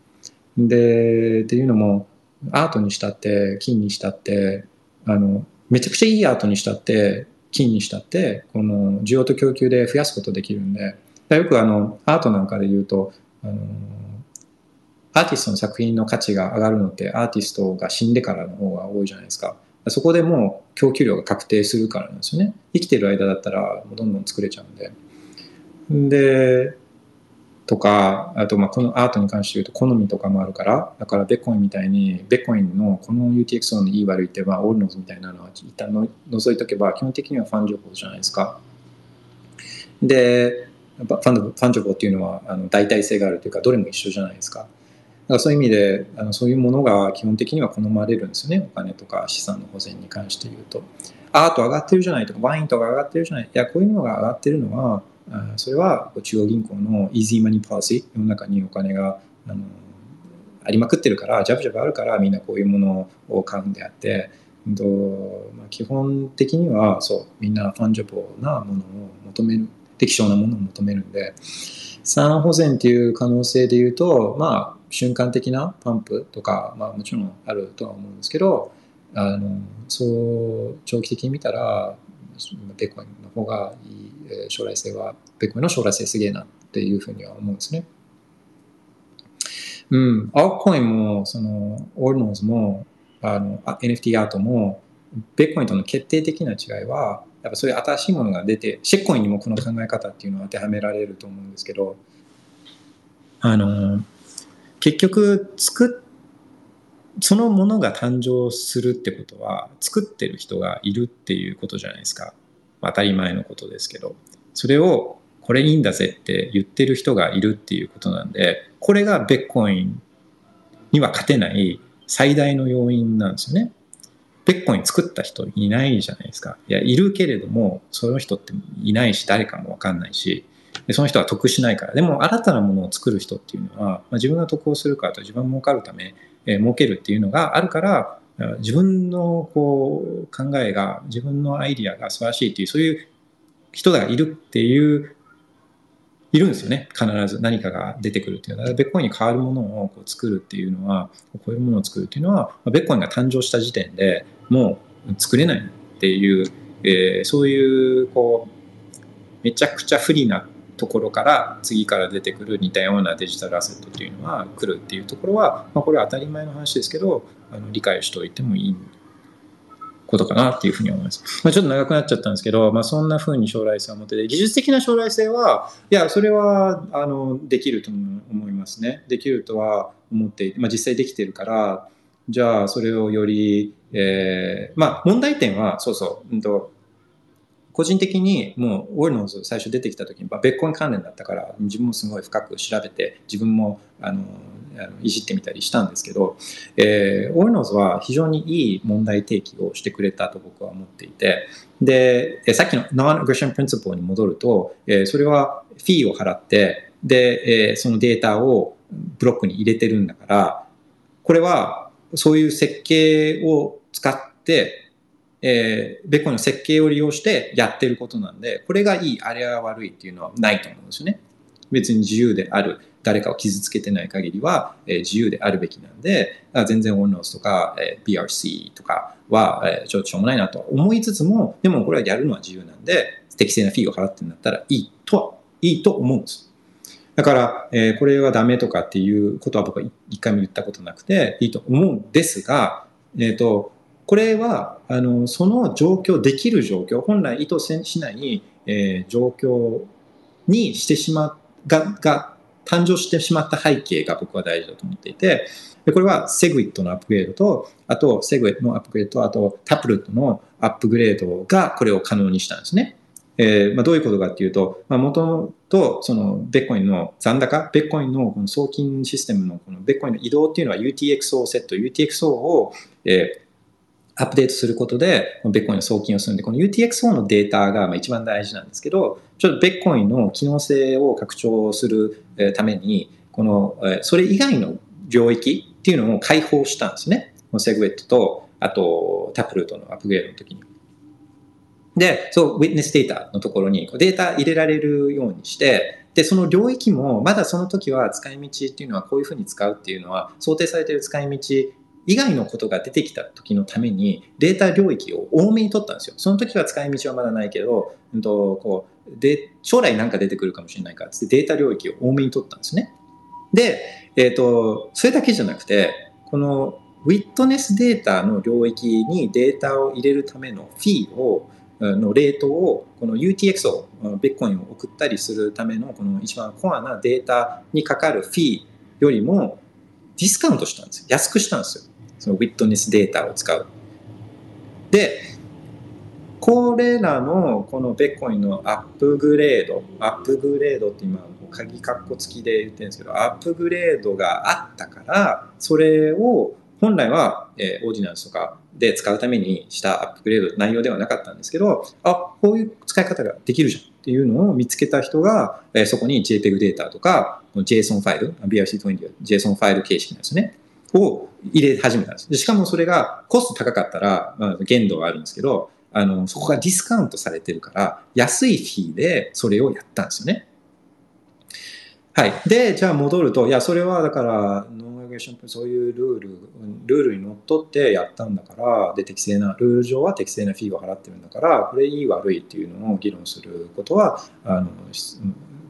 でっていうのもアートにしたって金にしたってあのめちゃくちゃいいアートにしたって金にしたってこの需要と供給で増やすことできるんでよくあのアートなんかで言うとあのアーティストの作品の価値が上がるのってアーティストが死んでからの方が多いじゃないですか。そこでもう供給量が確定するからなんですよね。生きてる間だったらどんどん作れちゃうんで。で、とか、あとまあこのアートに関して言うと好みとかもあるから、だからベッコインみたいに、ベッコインのこの UTXO のいい悪いって、まあオールノズみたいなのは一旦の除いとけば、基本的にはファン情報じゃないですか。で、 fun fungible っていうのはあの代替性があるというか、どれも一緒じゃないですか。からそういう意味であのそういうものが基本的には好まれるんですよね。お金とか資産の保全に関して言うと。アート上がってるじゃないとかワインとか上がってるじゃない。いやこういうのが上がってるのはそれは中央銀行の easy money policy 世の中にお金があのありまくってるからジャブジャブあるからみんなこういうものを買うんであってとまあ、基本的にはそうみんな fungible なものを求める適正なものを求めるんで資産保全っていう可能性で言うとまあ瞬間的なパンプとか、まあ、もちろんあるとは思うんですけどあのそう長期的に見たらベーコンの方がいい将来性はベーコンの将来性すげえなっていうふうには思うんですね。うん、アーコインもそのオールノーズもあの NFT アートもベーコインとの決定的な違いはやっぱそういう新しいものが出てシェッコインにもこの考え方っていうのは当てはめられると思うんですけどあの結局作そのものが誕生するってことは作ってる人がいるっていうことじゃないですか当たり前のことですけどそれをこれいいんだぜって言ってる人がいるっていうことなんでこれがベッコインには勝てない最大の要因なんですよね。ベッコイン作った人いないじゃないですか。いや、いるけれども、その人っていないし、誰かもわかんないし、でその人は得しないから。でも新たなものを作る人っていうのは、まあ、自分が得をするからと自分が儲かるため、えー、儲けるっていうのがあるから自分のこう考えが自分のアイディアが素晴らしいっていうそういう人がいるっていういるんですよね。必ず何かが出てくるっていうのは。ベッコインに変わるものをこう作るっていうのはこういうものを作るっていうのはベッコインが誕生した時点でもう作れないっていう、えー、そういうこうめちゃくちゃ不利なところから次から出てくる似たようなデジタルアセットっていうのは来るっていうところは、まあ、これは当たり前の話ですけどあの理解しておいてもいいことかなっていうふうに思います。まあ、ちょっと長くなっちゃったんですけど、まあ、そんなふうに将来性を持ってて技術的な将来性はいやそれはあのできると思いますね。できるとは思っていて、まあ、実際できてるからじゃあそれをより、えー、まあ問題点はそうそう、うんと個人的にもうオールノーズ最初出てきた時に、まあ、ベッコイ関連だったから自分もすごい深く調べて自分もあのいじってみたりしたんですけど、えー、オールノーズは非常にいい問題提起をしてくれたと僕は思っていてでさっきの Non-Aggression Principle に戻ると、えー、それはフィーを払ってで、えー、そのデータをブロックに入れてるんだからこれはそういう設計を使ってえー、ベッコイの設計を利用してやってることなんで、これがいい、あれは悪いっていうのはないと思うんですよね。別に自由である、誰かを傷つけてない限りは、えー、自由であるべきなんで、全然オンノースとか、えー、BRC とかは、えー、ちょっとしょうもないなと思いつつも、でもこれはやるのは自由なんで、適正なフィーを払ってんだったらいいとは、いいと思うんです。だから、えー、これはダメとかっていうことは僕は一回も言ったことなくて、いいと思うんですが、えっ、ー、と、これはあのその状況できる状況本来意図しない、えー、状況にしてしまがが誕生してしまった背景が僕は大事だと思っていてでこれはセグウィットのアップグレードとあとセグウィットのアップグレードとあとタプルットのアップグレードがこれを可能にしたんですね。えーまあ、どういうことかっていうと、もともとそのベッコインの残高、ベッコインのこの送金システムのこのベッコインの移動っていうのは UTXO セット、UTXO を、えー、アップデートすることで、このベッコインの送金をするんで、この UTXO のデータが一番大事なんですけど、ちょっとベッコインの機能性を拡張するために、この、それ以外の領域っていうのを開放したんですね。このセグウェットと、あと、タップルートのアップグレードの時に。で、そう、ウィッネスデータのところにデータ入れられるようにして、で、その領域も、まだその時は使い道っていうのはこういうふうに使うっていうのは、想定されている使い道以外のことが出てきた時のためにデータ領域を多めに取ったんですよ。その時は使い道はまだないけど、うんとこうで将来なんか出てくるかもしれないからってデータ領域を多めに取ったんですね。で、えっ、と、それだけじゃなくて、このwitness data の領域にデータを入れるためのフィーをのレートをこの UTX をベットコインを送ったりするためのこの一番コアなデータにかかるフィーよりもディスカウントしたんですよ。安くしたんですよ。その witness data を使う。で、これらのこのビットコインのアップグレード、アップグレードって今、鍵カッコ付きで言ってるんですけど、アップグレードがあったから、それを本来は、えー、 Ordinals とかで使うためにしたアップグレード内容ではなかったんですけど、あ、こういう使い方ができるじゃんっていうのを見つけた人が、えー、そこに JPEG データとか、JSON ファイル、BRC20 は JSON ファイル形式なんですね。を入れ始めたんです。でしかもそれがコスト高かったら、まあ、限度があるんですけど、あの、そこがディスカウントされてるから、安いフィーでそれをやったんですよね。はい。で、じゃあ戻ると、いや、それはだから、ノンアゲーション、そういうルール、ルールにのっとってやったんだから、で、適正な、ルール上は適正なフィーを払ってるんだから、これいい悪いっていうのを議論することは、あの、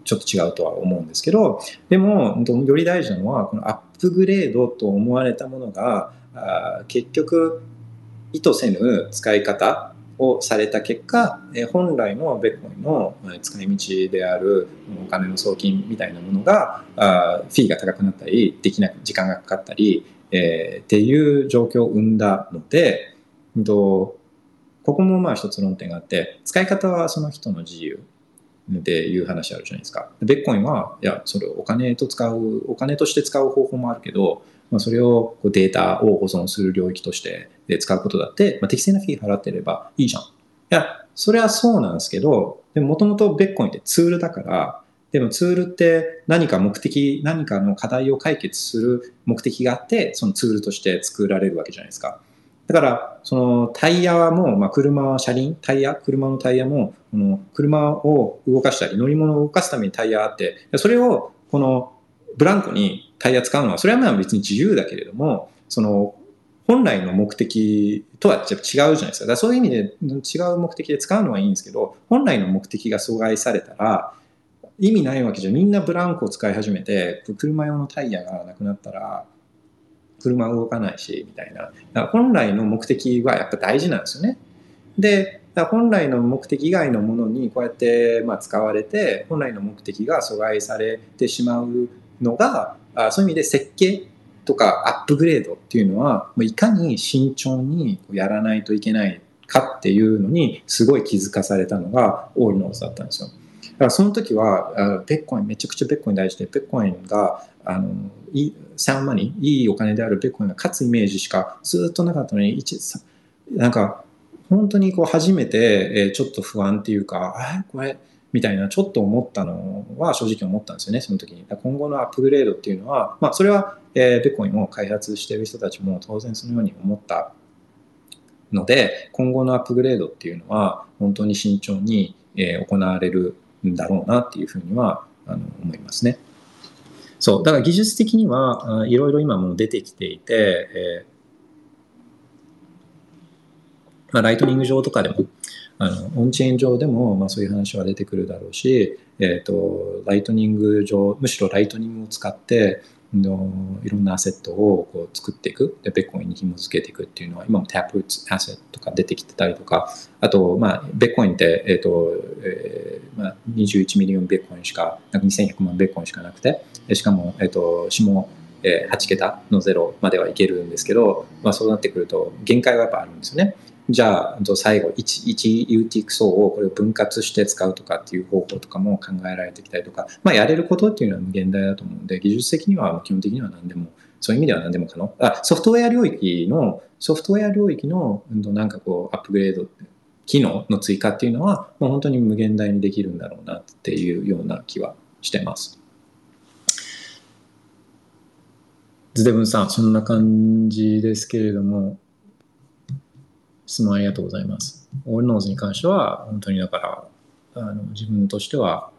ちょっと違うとは思うんですけど、でも、より大事なのは、このアップグレードと思われたものがあ、結局、意図せぬ使い方をされた結果、本来のベッコインの使い道であるお金の送金みたいなものがあ、フィーが高くなったり、できなく時間がかかったり、えー、っていう状況を生んだので、ここもまあ一つ論点があって、使い方はその人の自由。っていう話あるじゃないですか。ベッコインは、いや、それをお金と使う、お金として使う方法もあるけど、まあ、それをこうデータを保存する領域としてで使うことだって、まあ、適正なフィー払ってればいいじゃん。いや、それはそうなんですけど、でももともとベッコインってツールだから、でもツールって何か目的、何かの課題を解決する目的があって、そのツールとして作られるわけじゃないですか。だから、そのタイヤも、まあ、車は、車輪、タイヤ、車のタイヤも、この車を動かしたり、乗り物を動かすためにタイヤあって、それをこのブランコにタイヤ使うのは、それはまあ別に自由だけれども、その本来の目的とは違うじゃないですか。だそういう意味で違う目的で使うのはいいんですけど、本来の目的が阻害されたら、意味ないわけじゃみんなブランコを使い始めて車用のタイヤがなくなったら車動かないしみたいなだから本来の目的はやっぱ大事なんですよねで本来の目的以外のものにこうやってまあ使われて本来の目的が阻害されてしまうのがあそういう意味で設計とかアップグレードっていうのはいかに慎重にやらないといけないかっていうのにすごい気づかされたのがオールノーズだったんですよ。からその時はベッコインめちゃくちゃベッコイン大事でベッコインがあのいいサンマニーいいお金であるベッコインが勝つイメージしかずっとなかったのに一なんか本当にこう初めて、えちょっと不安っていうかあこれみたいなちょっと思ったのは正直思ったんですよねその時に。今後のアップグレードっていうのはまあそれは、えベッコインを開発している人たちも当然そのように思ったので今後のアップグレードっていうのは本当に慎重に、え行われるんだろうなっていうふうにはあの思いますね。そう。だから技術的にはいろいろ今も出てきていて、えー、まあ、 Lightning 上とかでも、あの on-chain 上でも、まあ、そういう話は出てくるだろうし、え、ー、と、 Lightning 上、むしろ Lightning を使って、のいろんなアセットをこう作っていくでビットコインに紐付けていくっていうのは今も Taproot Assets とか出てきてたりとかあと、まあ、ベッコインって、えーとえーまあ、21ミリオンベッコインしかなんか2100万ベッコインしかなくてしかも、えーと、下え8桁の0まではいけるんですけど、まあ、そうなってくると限界はやっぱあるんですよね。じゃあ最後 1, 1 UTXO をこれを分割して使うとかっていう方法とかも考えられてきたりとか、まあ、やれることっていうのは無限大だと思うんで技術的には基本的には何でもそういう意味では何でも可能あソフトウェア領域のソフトウェア領域のなんかこうアップグレード機能の追加っていうのはもう本当に無限大にできるんだろうなっていうような気はしてます。ズデブンさん、そんな感じですけれども、質問ありがとうございます。オールノーズに関しては、本当にだから、あの自分としては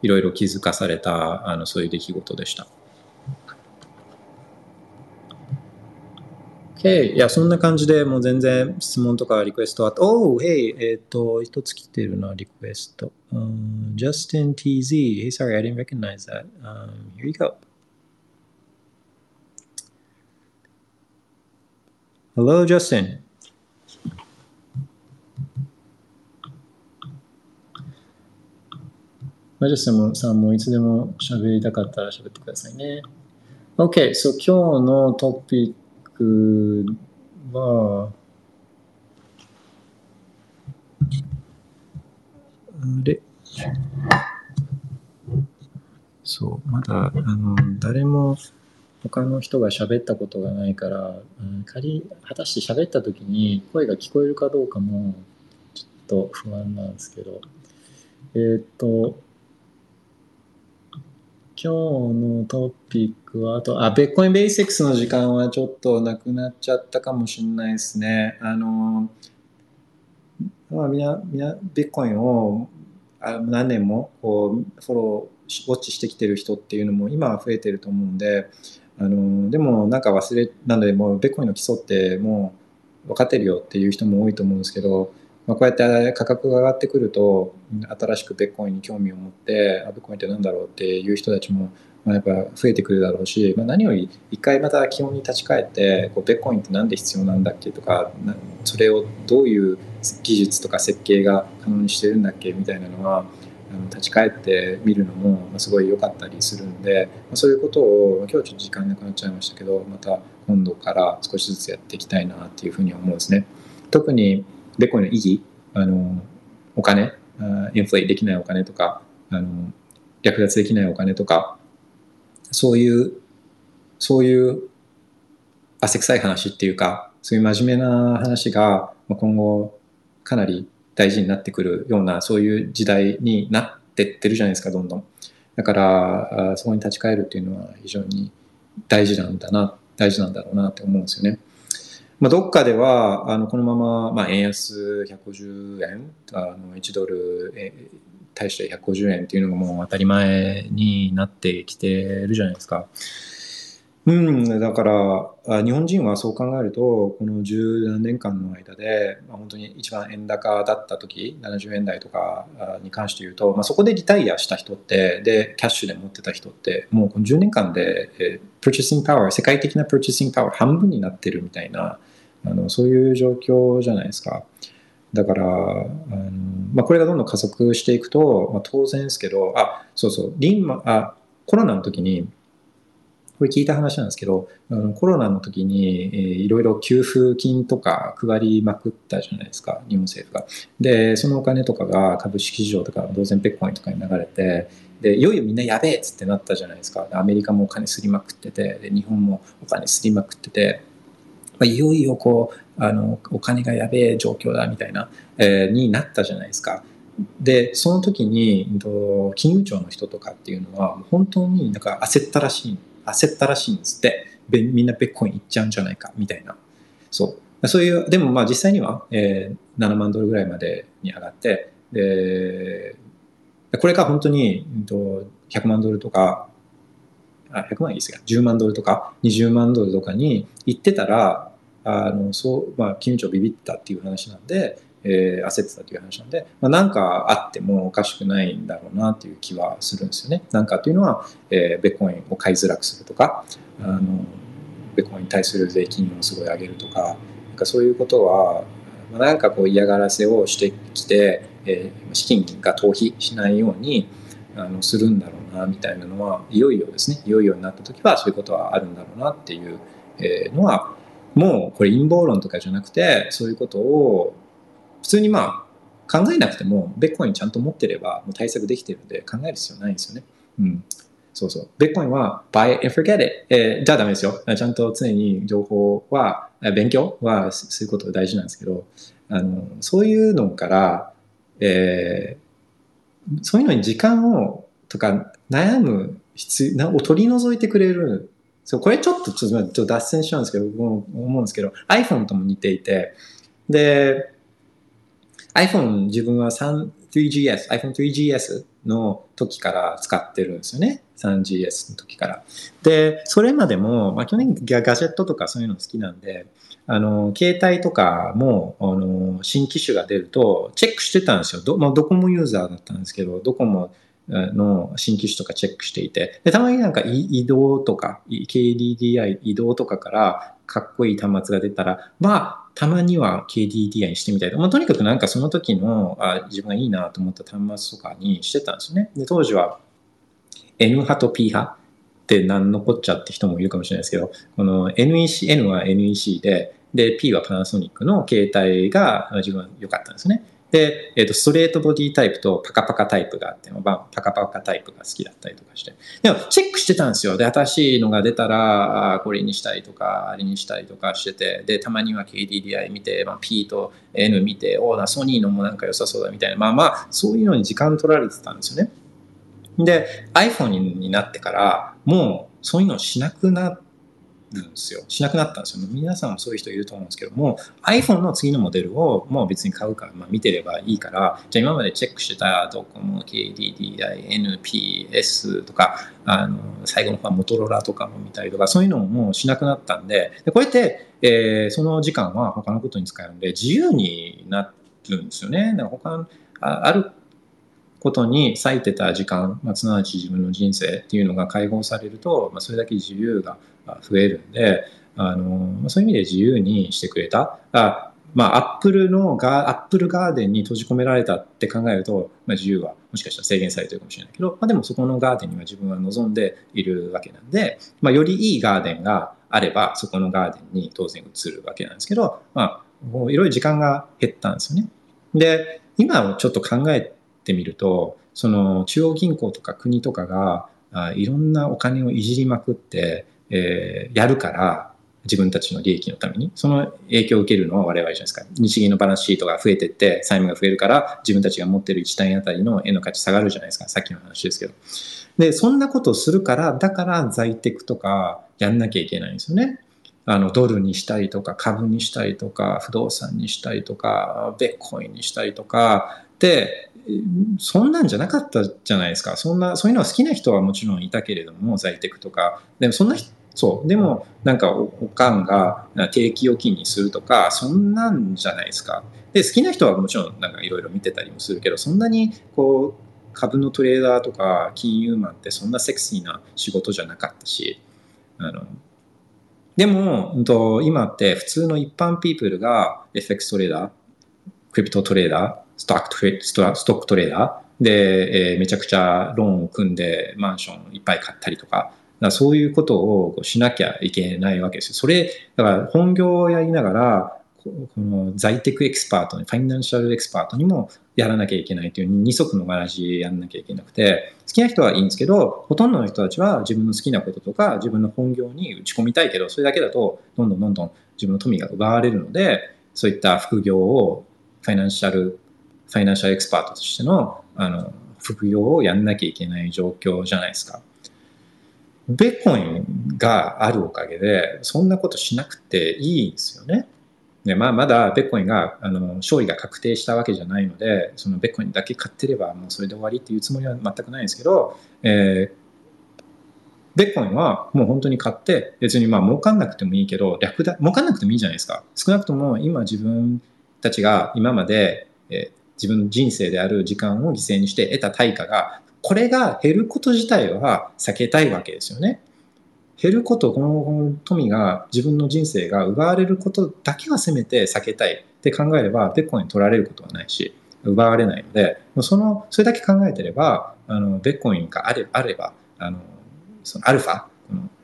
いろいろ気づかされたあのそういう出来事でした。OK。いや、そんな感じでもう全然質問とかリクエストあと、おう、hey, えっ、と、一つ来てるな、リクエスト。Um, Justin TZ. Hey, sorry, I didn't recognize that.、Um, here you go. Hello, Justin. マジャスもさんもいつでも喋りたかったら喋ってくださいね。OK, so 今日のトピックは、あれ？そう、まだ、あの、誰も他の人が喋ったことがないから、うん、仮、果たして喋った時に声が聞こえるかどうかも、ちょっと不安なんですけど、えっ、と、今日のトピックは、あと、あ、ベッコインベーシックスの時間はちょっとなくなっちゃったかもしれないですね。あの、まあ、みんな、みな、ベッコインをあ何年もこうフォロー、ウォッチしてきてる人っていうのも今は増えてると思うんで、あの、でもなんか忘れ、なのでもうベッコインの基礎ってもう分かってるよっていう人も多いと思うんですけど、まあ、こうやって価格が上がってくると新しくベッコインに興味を持ってあベッコインって何だろうっていう人たちもまあやっぱ増えてくるだろうし、まあ、何より一回また基本に立ち返ってこうベッコインって何で必要なんだっけとかそれをどういう技術とか設計が可能にしてるんだっけみたいなのは立ち返ってみるのもすごい良かったりするんで、まあ、そういうことを今日ちょっと時間なくなっちゃいましたけどまた今度から少しずつやっていきたいなっていうふうに思うんですね。特にベッコインの意義あの、お金、インフレできないお金とか、あの、略奪できないお金とか、そういう、そういう汗臭い話っていうか、そういう真面目な話が今後かなり大事になってくるような、そういう時代になってってるじゃないですか、どんどん。だから、そこに立ち返るっていうのは非常に大事なんだな、大事なんだろうなって思うんですよね。まあ、どっかでは、あのこのまま、まあ、円安150円、あの1ドル対して150円っていうのがもう当たり前になってきてるじゃないですか。うん、だから日本人はそう考えるとこの十何年間の間で、まあ、本当に一番円高だった時70円台とかに関して言うと、まあ、そこでリタイアした人ってでキャッシュで持ってた人ってもうこの10年間で、えー、プロチェシングパワー世界的なプロチェシングパワー半分になってるみたいなあのそういう状況じゃないですか。だから、あのまあ、これがどんどん加速していくと、まあ、当然ですけど、あ、そうそう、リンマ、あ、コロナの時に、これ聞いた話なんですけど、あのコロナの時に、えー、いろいろ給付金とか配りまくったじゃないですか、日本政府が。で、そのお金とかが株式市場とか、当然ペッコインとかに流れて、で、いよいよみんなやべえっつってなったじゃないですか。アメリカもお金すりまくってて、で日本もお金すりまくってて、まあ、いよいよこう、あの、お金がやべえ状況だみたいな、えー、になったじゃないですか。で、その時に、金融庁の人とかっていうのは、本当になんか焦ったらしい、焦ったらしいんですって。みんなベッコインいっちゃうんじゃないか、みたいな。そう。そういう、でもまあ実際には、えー、7万ドルぐらいまでに上がって、で、これが本当に、100万ドルとか、あ100万いいですか、10万ドルとか20万ドルとかに行ってたら、あのそうまあ、金融庁ビビったっていう話なんで、えー、焦ってたっていう話なんで、まあ、なんかあってもおかしくないんだろうなっていう気はするんですよね。なんかっていうのは、えー、ベッコインを買いづらくするとか、あのベッコインに対する税金をすごい上げるとか、なんかそういうことは、まあ、なんかこう嫌がらせをしてきて、えー、資金が逃避しないようにあのするんだろうなみたいなのはいよいよですねいよいよになった時はそういうことはあるんだろうなっていうのはもうこれ陰謀論とかじゃなくてそういうことを普通にまあ考えなくてもベッコインちゃんと持ってればもう対策できてるんで考える必要ないんですよね。うん。そうそう。ベッコインは buy it and forget it、えー、じゃあダメですよ。ちゃんと常に情報は、勉強はすることが大事なんですけど、あの、そういうのから、えー、そういうのに時間を、とか悩む必要を取り除いてくれるそう、これちょっとちょっと脱線しちゃうんですけど、僕も思うんですけど、iPhone とも似ていて、で、iPhone 自分は 3GS、iPhone 3GS の時から使ってるんですよね。3GS の時から。で、それまでも、まあ去年ガジェットとかそういうの好きなんで、あの、携帯とかも、あの、新機種が出るとチェックしてたんですよ。ど、まあ、ドコモユーザーだったんですけど、ドコモの新機種とかチェックしていて、で、たまになんか移動とか、KDDI 移動とかからかっこいい端末が出たら、まあ、たまには KDDI にしてみたいと。まあ、とにかくなんかその時のあ自分がいいなと思った端末とかにしてたんですよね。で、当時は N 派と P 派って何のこっちゃって人もいるかもしれないですけど、この NEC、N は NEC で、で、P はパナソニックの携帯が自分は良かったんですね。で、え、ー、と、ストレートボディタイプとパカパカタイプがあって、まあ、パカパカタイプが好きだったりとかして。でも、チェックしてたんですよ。で、新しいのが出たら、これにしたいとか、あれにしたいとかしてて、で、たまには KDDI 見て、まあ、P と N 見て、おな、ソニーのもなんか良さそうだみたいな、まあまあ、そういうのに時間取られてたんですよね。で、iPhone になってから、もう、そういうのしなくなって、んですよ。しなくなったんですよ。皆さんもそういう人いると思うんですけども、iPhone の次のモデルをもう別に買うか、まあ、見てればいいから、じゃあ今までチェックしてたドコモ、KDDI、NPS とか、あの、最後の方はモトロラとかも見たりとか、そういうのももうしなくなったんで、でこうやって、えー、その時間は他のことに使うんで、自由になるんですよね。だから他ああることに割いてた時間、まあ、すなわち自分の人生っていうのが解放されると、まあ、それだけ自由が増えるんで、あの、そういう意味で自由にしてくれた。あまあ、アップルのガ、アップルガーデンに閉じ込められたって考えると、まあ、自由はもしかしたら制限されてるかもしれないけど、まあ、でもそこのガーデンには自分は望んでいるわけなんで、まあ、よりいいガーデンがあれば、そこのガーデンに当然移るわけなんですけど、まあ、いろいろ時間が減ったんですよね。で、今ちょっと考えってみると、その中央銀行とか国とかが、あいろんなお金をいじりまくって、えー、やるから、自分たちの利益のために、その影響を受けるのは我々じゃないですか。日銀のバランスシートが増えてって、債務が増えるから、自分たちが持ってる1単位あたりの円の価値下がるじゃないですか。さっきの話ですけど。で、そんなことをするから、だから在宅とかやんなきゃいけないんですよね。あの、ドルにしたりとか、株にしたりとか、不動産にしたりとか、ベッコインにしたりとか、で、そんなんじゃなかったじゃないですか。そんな、そういうのは好きな人はもちろんいたけれども、在宅とか。でもそんなそう。でも、なんかお、かんが定期預金にするとか、そんなんじゃないですか。で、好きな人はもちろん、なんかいろいろ見てたりもするけど、そんなに、こう、株のトレーダーとか金融マンってそんなセクシーな仕事じゃなかったし、あの、でも、今って普通の一般ピープルが FX trader、crypto trader、stock tra stock trader。で、えーめちゃくちゃローンを組んでマンションいっぱい買ったりとか、だそういうことをしなきゃいけないわけですよ。それ、だから本業をやりながら、この財テク expert に、 financial expert にもやらなきゃいけないという二足のわらじやらなきゃいけなくて、好きな人はいいんですけど、ほとんどの人たちは自分の好きなこととか、自分の本業に打ち込みたいけど、それだけだと、どんどんどんどん自分の富が奪われるので、そういった副業を、 financial、financial expert としての、あの、副業をやんなきゃいけない状況じゃないですか。ビットコインがあるおかげで、そんなことしなくていいんですよね。でまあ、まだビットコインがあの勝利が確定したわけじゃないので、そのビットコインだけ買ってればもうそれで終わりっていうつもりは全くないんですけど、えーベッコインはもう本当に買って、別にまあ儲かんなくてもいいけど、略だ儲かんなくてもいいじゃないですか。少なくとも今自分たちが今まで、えー自分の人生である時間を犠牲にして得た対価が、これが減ること自体は避けたいわけですよね。減ること、この富が自分の人生が奪われることだけはせめて避けたいって考えれば、ベッコイン取られることはないし、奪われないので、その、それだけ考えてれば、あの、ベッコインがあれあれば、あの、そのアルファ、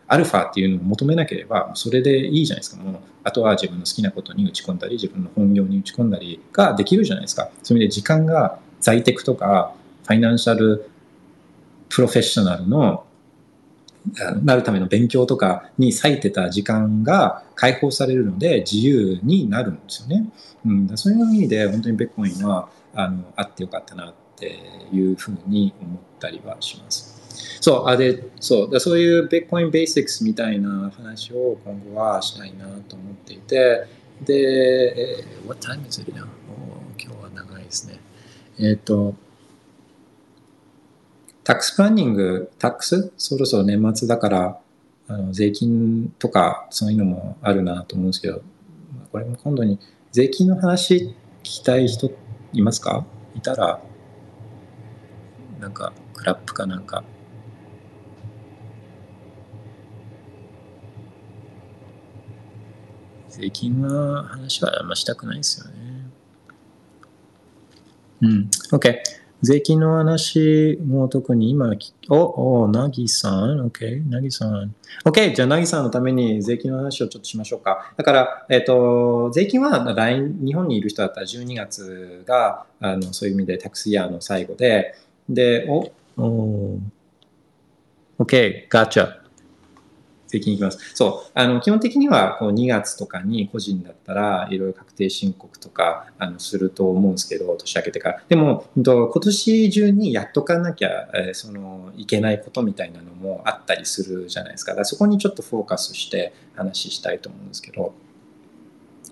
アルファっていうのを求めなければ、それでいいじゃないですか。もう、あとは自分の好きなことに打ち込んだり、自分の本業に打ち込んだりができるじゃないですか。そういう意味で時間が在テクとか、ファイナンシャルプロフェッショナルのなるための勉強とかに割いてた時間が解放されるので自由になるんですよね。うん、そういう意味で本当にベッコインはあのあってよかったなっていうふうに思ったりはします。そう、あで、そう、だそういうベッコインベーシックスみたいな話を今後はしたいなと思っていて、で、えー What time is it now? 今日は長いですね。えっ、と、タックスプランニング、タックス？そろそろ年末だから、あの税金とかそういうのもあるなと思うんですけど、これも今度に税金の話聞きたい人いますか？いたら、なんかクラップかなんか。税金は話はあんましたくないですよね。うん。OK。税金の話も特に今、お、お、なぎさん。OK。なぎさん。OK。じゃあ、なぎさんのために税金の話をちょっとしましょうか。だから、えっ、と、税金は来日本にいる人だったら12月が、あの、そういう意味でタクスイヤーの最後で、で、お、お OK。ガチャ。税金いきます。そう。あの、基本的には、こう、2月とかに個人だったら、いろいろ確定申告とか、あの、すると思うんですけど、年明けてから。でも、今年中にやっとかなきゃ、えーその、いけないことみたいなのもあったりするじゃないですか。かそこにちょっとフォーカスして話したいと思うんですけど、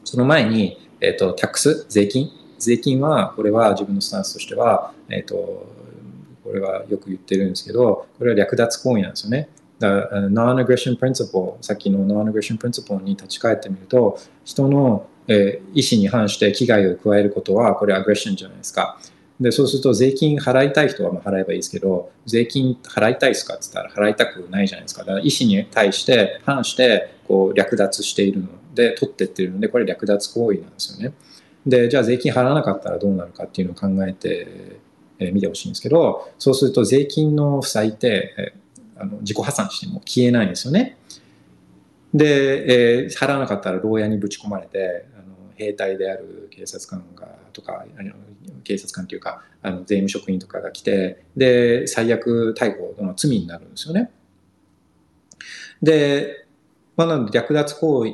その前に、えっ、と、タックス、税金。税金は、これは自分のスタンスとしては、えっ、と、これはよく言ってるんですけど、これは略奪行為なんですよね。だから non-aggression principle、さっきの non-aggression principle に立ち返ってみると、人の、えー意思に反して危害を加えることは、これアグレッションじゃないですか。で、そうすると税金払いたい人はまあ払えばいいですけど、税金払いたいですかって言ったら払いたくないじゃないですか。だから意思に対して反してこう略奪しているので、取ってってるので、これ略奪行為なんですよね。で、じゃあ税金払わなかったらどうなるかっていうのを考えてえー見てほしいんですけど、そうすると税金の負債って、えーあの自己破産しても消えないんですよね。で、えー払わなかったら牢屋にぶち込まれて、あの兵隊である警察官がとか、あの警察官というか、あの税務職員とかが来て、で、最悪逮捕の罪になるんですよね。で、まあ、なので略奪行為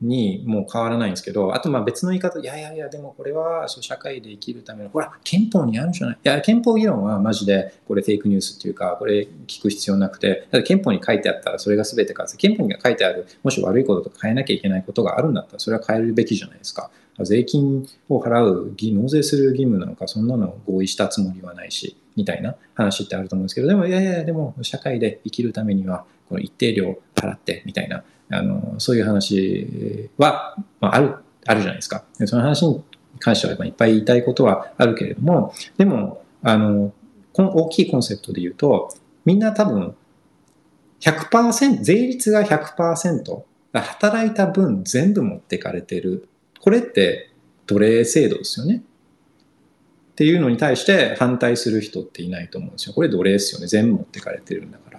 にもう変わらないんですけど、あとまあ別の言い方、いやいやいや、でもこれは社会で生きるための、ほら、憲法にあるじゃない。いや、憲法議論はマジで、これフェイクニュースっていうか、これ聞く必要なくて、ただ憲法に書いてあったらそれが全てか、憲法に書いてある、もし悪いこととか変えなきゃいけないことがあるんだったら、それは変えるべきじゃないですか。税金を払う、納税する義務なのか、そんなの合意したつもりはないし、みたいな話ってあると思うんですけど、でも、いやいや、でも、社会で生きるためには、この一定量払ってみたいな、あの、そういう話は、まあ、ある、あるじゃないですか。その話に関してはいっぱい言いたいことはあるけれども、でも、あの、この大きいコンセプトで言うと、みんな多分100%、税率が100%、働いた分全部持ってかれてる。これって奴隷制度ですよね。っていうのに対して反対する人っていないと思うんですよ。これ奴隷ですよね。全部持ってかれてるんだから。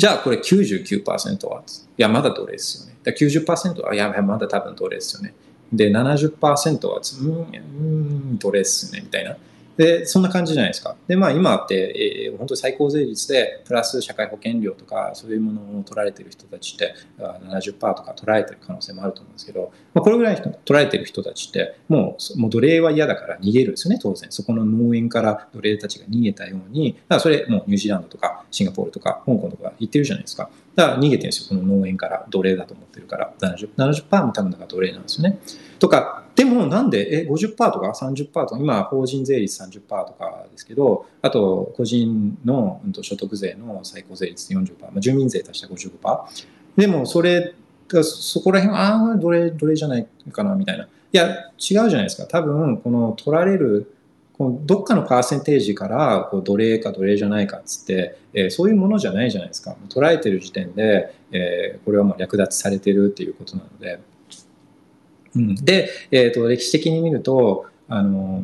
じゃあこれ99%は、いや、まだ奴隷ですよね。だ90%は、いや、まだ多分奴隷ですよね。で、70%は、うん、うん、奴隷ですね、みたいな。で、そんな感じじゃないですか。で、まあ今って、えー、本当に最高税率で、プラス社会保険料とか、そういうものを取られてる人たちって、70%とか取られてる可能性もあると思うんですけど、まあ、これぐらい取られてる人たちって、もう、もう奴隷は嫌だから逃げるんですよね、当然。そこの農園から奴隷たちが逃げたように、だからそれもうニュージーランドとかシンガポールとか香港とか行ってるじゃないですか。だから逃げてるんですよ、この農園から奴隷だと思ってるから。70%, 70も多分だから奴隷なんですよね。とか、でもなんで、え、50%とか？30%とか、今、法人税率30%とかですけど、あと、個人のうん、と所得税の最高税率40%、まあ、住民税足した55%。でも、それ、そこら辺は、ああ、どれ、どれじゃないかな、みたいな。いや、違うじゃないですか。多分、この取られる、このどっかのパーセンテージからこう奴隷か奴隷じゃないかっつって、えー、そういうものじゃないじゃないですか。捉えてる時点で、えー、これはもう略奪されてるっていうことなので、うん、で、えーと、歴史的に見るとあの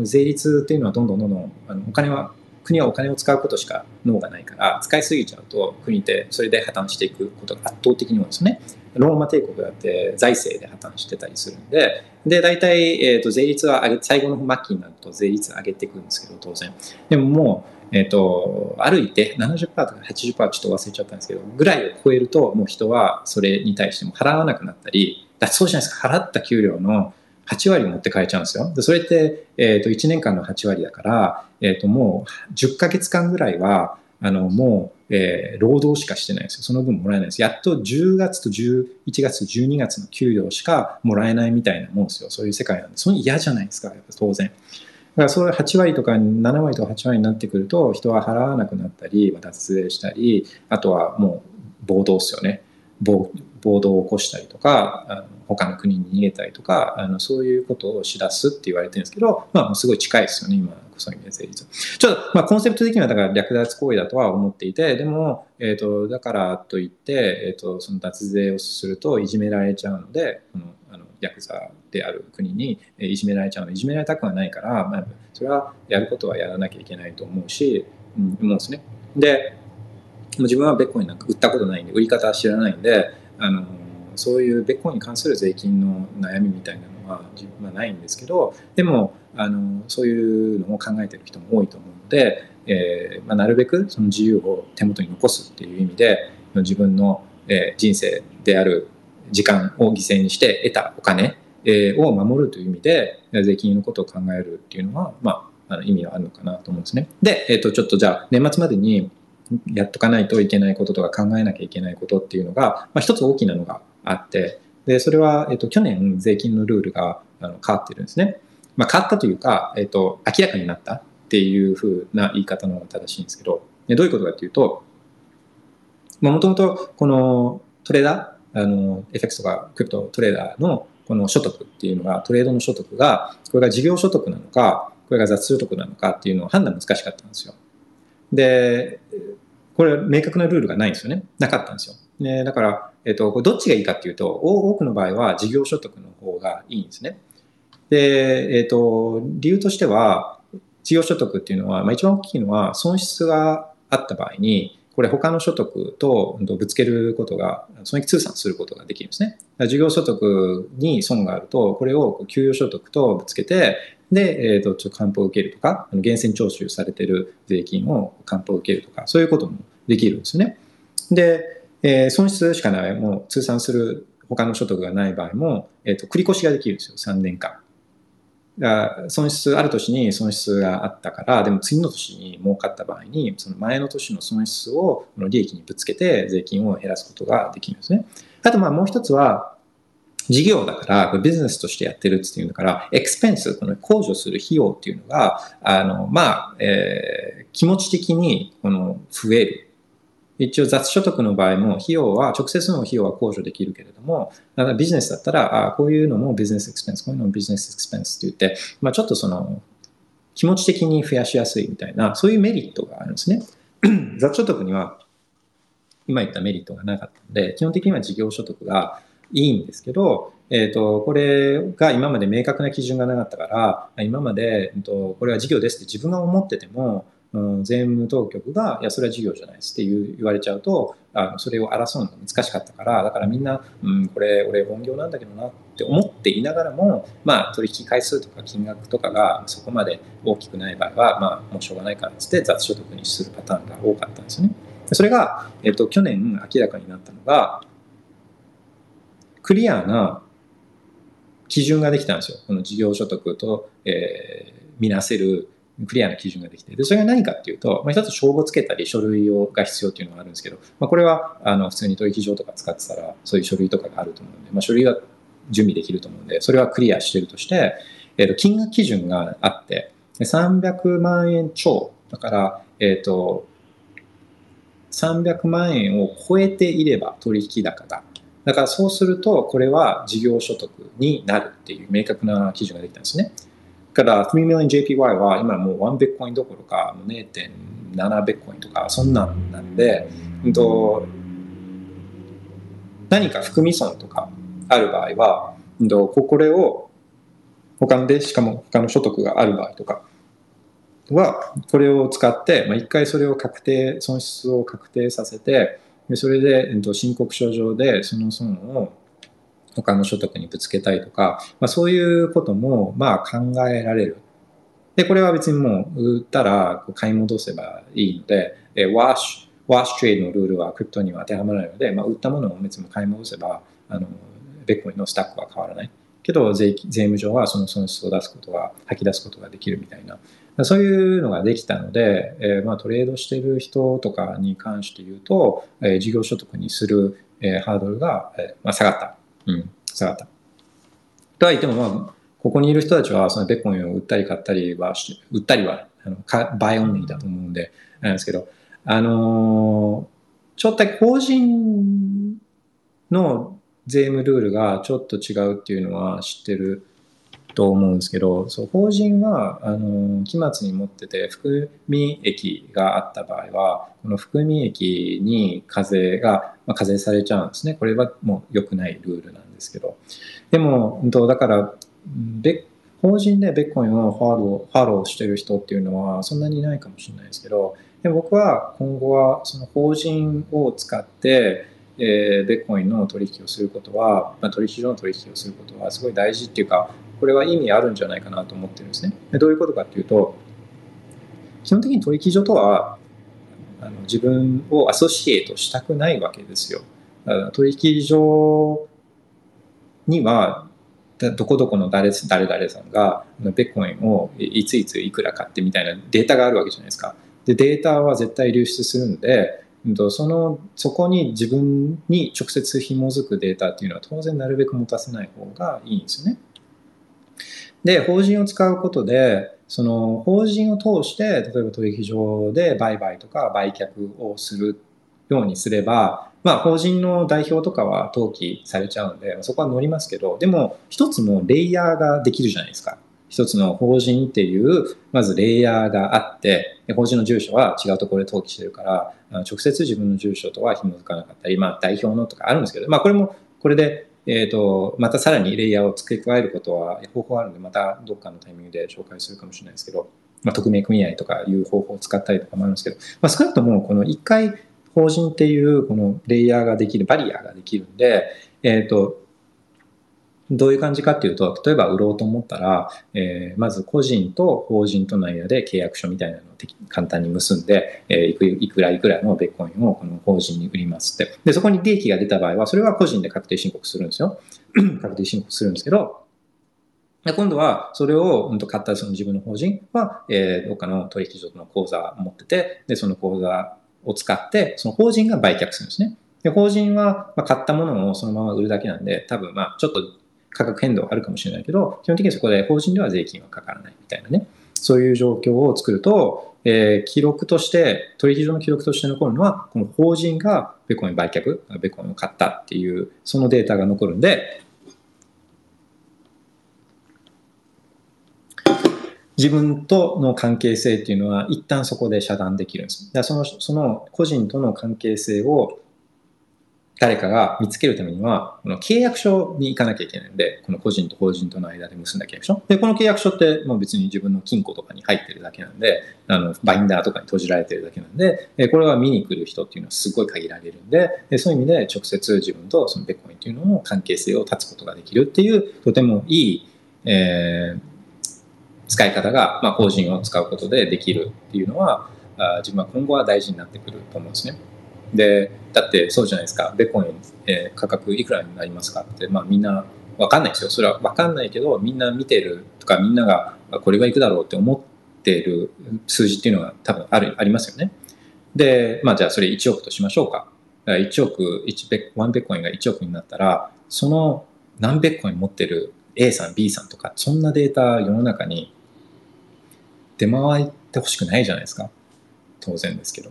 税率っていうのはどんどんどんどんあのお金は国はお金を使うことしか脳がないから使いすぎちゃうと国ってそれで破綻していくことが圧倒的に多いんですよね。ローマ帝国だって財政で破綻してたりするんで、で、大体、えーと、税率は上げ、最後の末期になると税率上げていくんですけど、当然。でももう、えっ、ー、と、歩いて70%とか80%ちょっと忘れちゃったんですけど、ぐらいを超えると、もう人はそれに対しても払わなくなったり、だそうじゃないですか。払った給料の8割持って帰っちゃうんですよ。でそれって、えっ、ー、と、1年間の8割だから、えっ、と、もう10ヶ月間ぐらいは、あの、もう、えー、労働しかしてないんですよ。その分もらえないです。やっと10月と11月、12月の給料しかもらえないみたいなもんですよ。そういう世界なんで。それ嫌じゃないですか、当然。だからそういう8割とか7割とか8割になってくると、人は払わなくなったり、脱税したり、あとはもう暴動ですよね。暴暴動を起こしたりとか、あの他の国に逃げたりとか、あのそういうことをしだすって言われてるんですけど、まあ、すごい近いですよね、今、そういう税率。ちょっと、まあ、コンセプト的にはだから略奪行為だとは思っていて、でも、えっ、ー、と、だからといって、えっ、ー、と、その脱税をするといじめられちゃうので、このあのヤクザである国にいじめられちゃうのいじめられたくはないから、まあ、それはやることはやらなきゃいけないと思うし、うん、思うんですね。で、自分はベッコインなんか売ったことないんで、売り方は知らないんで、あのそういうベッコインに関する税金の悩みみたいなのは自分はないんですけどでもあのそういうのを考えてる人も多いと思うので、えーまあ、なるべくその自由を手元に残すっていう意味で自分の、えー、人生である時間を犠牲にして得たお金、えー、を守るという意味で税金のことを考えるっていうのは、まあ、あの意味はあるのかなと思うんですね。で、えー、とちょっとじゃあ年末までにやっとかないといけないこととか考えなきゃいけないことっていうのが、まあ、一つ大きなのがあって、で、それは、えっと、去年税金のルールがあの変わってるんですね。まあ、変わったというか、えっと、明らかになったっていうふうな言い方の方が正しいんですけど、どういうことかというと、もともとこのトレーダー、あの、FX とかクリプトトレーダーのこの所得っていうのが、トレードの所得が、これが事業所得なのか、これが雑所得なのかっていうのを判断難しかったんですよ。で、これ明確なルールがないんですよね。なかったんですよ。でだから、えっ、と、どっちがいいかっていうと、多くの場合は事業所得の方がいいんですね。で、えっ、と、理由としては、事業所得っていうのは、まあ、一番大きいのは損失があった場合に、これ他の所得とぶつけることが、損益通算することができるんですね。事業所得に損があると、これを給与所得とぶつけて、で、えっ、ー、と、ちょっと還付を受けるとか、源泉徴収されてる税金を還付を受けるとか、そういうこともできるんですね。で、え、損失しかない、もう通算する他の所得がない場合も、え、ー、と、繰り越しができるんですよ、3年間。が損失ある年に損失があったからでも次の年に儲かった場合にその前の年の損失をこの利益にぶつけて税金を減らすことができるんですね。あとまあもう一つは事業だから、ビジネスとしてやってるっていうのから、エクスペンス、この控除する費用っていうのが、あの、まあ、えー、気持ち的に、この、増える。一応雑所得の場合も費用は、直接の費用は控除できるけれども、だからビジネスだったら、あこういうのもビジネスエクスペンス、こういうのもビジネスエクスペンスって言って、まあ、ちょっとその、気持ち的に増やしやすいみたいな、そういうメリットがあるんですね。(clears throat) 雑所得には、今言ったメリットがなかったので、基本的には事業所得がいいんですけど、えっ、ー、と、これが今まで明確な基準がなかったから、今まで、えー、とこれは事業ですって自分が思ってても、うん、税務当局が、いや、それは事業じゃないですって言われちゃうと、あのそれを争うのが難しかったから、だからみんな、うん、これ、俺本業なんだけどなって思っていながらも、まあ、取引回数とか金額とかがそこまで大きくない場合は、まあ、もうしょうがないからっつって雑所得にするパターンが多かったんですよね。それが、えっ、と、去年明らかになったのが、クリアな基準ができたんですよ。この事業所得と、えー、見なせるクリアな基準ができて。で、それが何かっていうと、まあ、一つ帳簿つけたり書類をが必要っていうのがあるんですけど、まあ、これは、あの、普通に取引所とか使ってたら、そういう書類とかがあると思うんで、まあ、書類が準備できると思うんで、それはクリアしてるとして、えっ、ー、と、金額基準があって、300万円超、だから、えっ、ー、と、300万円を超えていれば取引高が。だからそうすると、これは事業所得になるっていう明確な基準ができたんですね。から、3 million JPY は今もう1ビットコインどころか0.7ビットコインとかそんなんなんで、うん、何か含み損とかある場合は、うんと、これを他ので、しかも他の所得がある場合とかは、これを使って、まあ、一回それを確定、損失を確定させて、それで、えっと、申告書上でその損を他の所得にぶつけたいとか、まあ、そういうこともまあ考えられる。で、これは別にもう売ったら買い戻せばいいので、えワッシュ、ワッシュトレードのルールはクリプトには当てはまらないので、まあ、売ったものを別に買い戻せば、あの、ビットコインの stack は変わらない。けど税、税務上はその損失を出すことが、吐き出すことができるみたいな。そういうのができたので、えー、まあトレードしてる人とかに関して言うと、えー、事業所得にする、えー、ハードルが、えまあ、下がった。うん、下がった。とは言っても、まあ、ここにいる人たちは、そのビットコインを売ったり買ったりは、売ったりは、あのか buy only だと思うんで、なんですけど、あのー、ちょっとだけ法人の税務ルールがちょっと違うっていうのは知ってると思うんですけど、そう法人はあの期末に持ってて含み益があった場合は、この含み益に課税が、まあ、課税されちゃうんですね。これはもう良くないルールなんですけど。でも、だから、法人でベッコインをファローファローしてる人っていうのはそんなにいないかもしれないですけど、で僕は今後はその法人を使って、えー、ベッコインの取引をすることは、まあ、取引所の取引をすることはすごい大事っていうか、これは意味あるんじゃないかなと思ってるんですね。でどういうことかっていうと、基本的に取引所とはあの自分をアソシエイトしたくないわけですよ。取引所にはどこどこの誰誰々さんがベッコインをいついついくら買ってみたいなデータがあるわけじゃないですか。でデータは絶対流出するんでそのそこに自分に直接紐づくデータっていうのは当然なるべく持たせない方がいいんですよね。で、法人を使うことで、その法人を通して、例えば取引所で売買とか売却をするようにすれば、まあ、法人の代表とかは登記されちゃうんで、そこは乗りますけど、でも、一つのレイヤーができるじゃないですか。一つの法人っていう、まずレイヤーがあって、法人の住所は違うところで登記してるから、直接自分の住所とは紐づかなかったり、まあ、代表のとかあるんですけど、まあ、これも、これでえ、ー、と、またさらにレイヤーを付け加えることは方法あるので、またどっかのタイミングで紹介するかもしれないですけど、まあ、匿名組合とかいう方法を使ったりとかもあるんですけど、まあ、少なくともこの一回法人っていうこのレイヤーができる、バリアができるんで、えっ、ー、と、どういう感じかっていうと、例えば売ろうと思ったら、えー、まず個人と法人との間で契約書みたいなのを簡単に結んで、えー、いくいくらいくらのベッコインをこの法人に売りますって。で、そこに利益が出た場合は、それは個人で確定申告するんですよ。(clears throat) 確定申告するんですけど、で今度はそれを、うん、と買ったその自分の法人は、えー、どっかの取引所の口座を持ってて、で、その口座を使って、その法人が売却するんですね。で、法人は、まあ、買ったものをそのまま売るだけなんで、多分まあ、ちょっと価格変動あるかもしれないけど、基本的にそこで法人では税金はかからないみたいなね、そういう状況を作ると、えー記録として、取引所の記録として残るのは、この法人がベコイン売却、ベコインを買ったっていう、そのデータが残るんで、自分との関係性っていうのは一旦そこで遮断できるんです。だそのその個人との関係性を誰かが見つけるためには、この契約書に行かなきゃいけないんで、この個人と法人との間で結んだ契約書。で、この契約書ってもう別に自分の金庫とかに入ってるだけなんで、あの、バインダーとかに閉じられてるだけなんで、えこれは見に来る人っていうのはすごい限られるんで、でそういう意味で直接自分とそのベッコインっていうのの関係性を断つことができるっていう、とてもいい、えー使い方が、まあ、法人を使うことでできるっていうのは、あ自分は今後は大事になってくると思うんですね。で、だってそうじゃないですか、ベコイン、えー価格いくらになりますかって、まあみんなわかんないですよ。それはわかんないけど、みんな見てるとか、みんながこれがいくだろうって思ってる数字っていうのが多分ある、ありますよね。で、まあじゃあそれ1億としましょうか。1億、1ベ1ベッコインが1億になったら、その何ベッコイン持ってる A さん、B さんとか、そんなデータ世の中に出回ってほしくないじゃないですか。当然ですけど。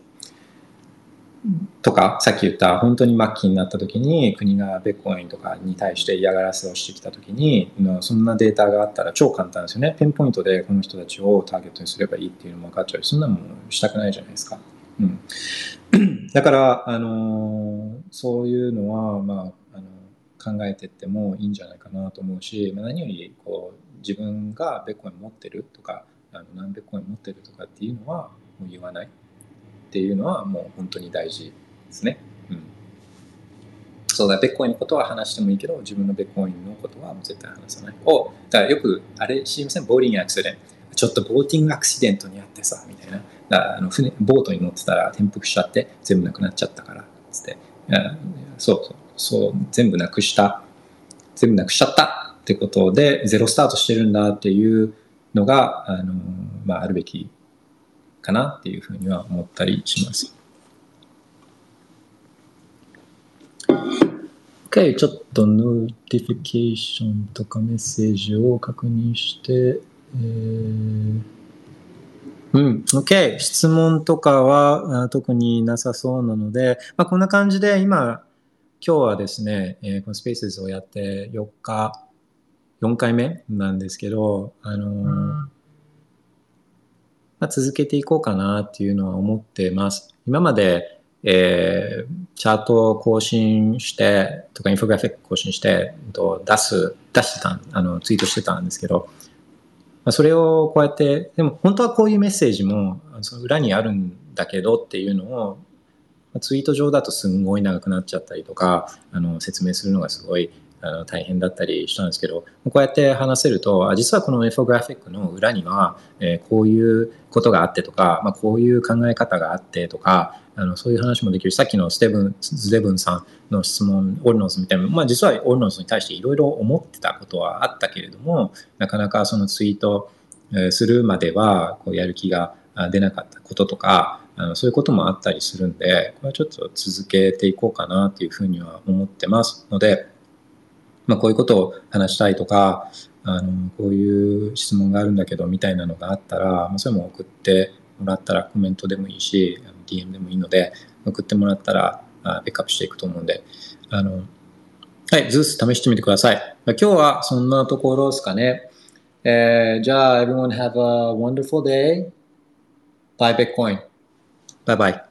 とか、さっき言った本当に末期になった時に国がベッコインとかに対して嫌がらせをしてきた時に、そんなデータがあったら超簡単ですよね。ピンポイントでこの人たちをターゲットにすればいいっていうのも分かっちゃうし、そんなもんしたくないじゃないですか。うん。(clears throat) だから、あのそういうのは、まあ、あの考えていってもいいんじゃないかなと思うし、まあ、何よりこう自分がベッコイン持ってるとか、あの何ベッコイン持ってるとかっていうのはもう言わないっていうのはもう本当に大事ですね。うん。そうだ、ベッコインのことは話してもいいけど、自分のベッコインのことはもう絶対話さない。おだからよく、あれ知りません？ボーリングアクシデント。ちょっとボーティングアクシデントにあってさ、みたいな。だあの船ボートに乗ってたら転覆しちゃって全部なくなっちゃったから、つって。そうそう、そう、全部なくした。全部なくしちゃったってことで、ゼロスタートしてるんだっていうのが、あの、まあ、あるべきかなっていうふうには思ったりします。OK、ちょっと notification とかメッセージを確認して、えーうん、OK。質問とかはあ特になさそうなので、まあ、こんな感じで今、今日はですね、えーこのスペースをやって4日、4回目なんですけど、あのーまあ、続けていこうかなっていうのは思ってます。今まで、えーチャートを更新して、とかインフォグラフィック更新して、出す、出してた、あの、ツイートしてたんですけど、まあ、それをこうやって、でも本当はこういうメッセージもその裏にあるんだけどっていうのを、ツイート上だとすんごい長くなっちゃったりとか、あの説明するのがすごいあの大変だったりしたんですけど、こうやって話せると、実はこのインフォグラフィックの裏には、えーこういうことがあってとか、まあ、こういう考え方があってとか、あのそういう話もできる、さっきのステブン、ズデブンさんの質問、オルノーズみたいな、まあ、実はオルノーズに対していろいろ思ってたことはあったけれども、なかなかそのツイートするまではこうやる気が出なかったこととか、あのそういうこともあったりするんで、これはちょっと続けていこうかなというふうには思ってますので、まあ、こういうことを話したいとか、あのこういう質問があるんだけどみたいなのがあったら、まあ、それも送ってもらったらコメントでもいいし、DM でもいいので、送ってもらったらあベックアップしていくと思うんで、あのはい、ズース試してみてください。まあ今日はそんなところですかね。えーじゃあ、everyone have a wonderful day. Bye Bitcoin. Bye bye.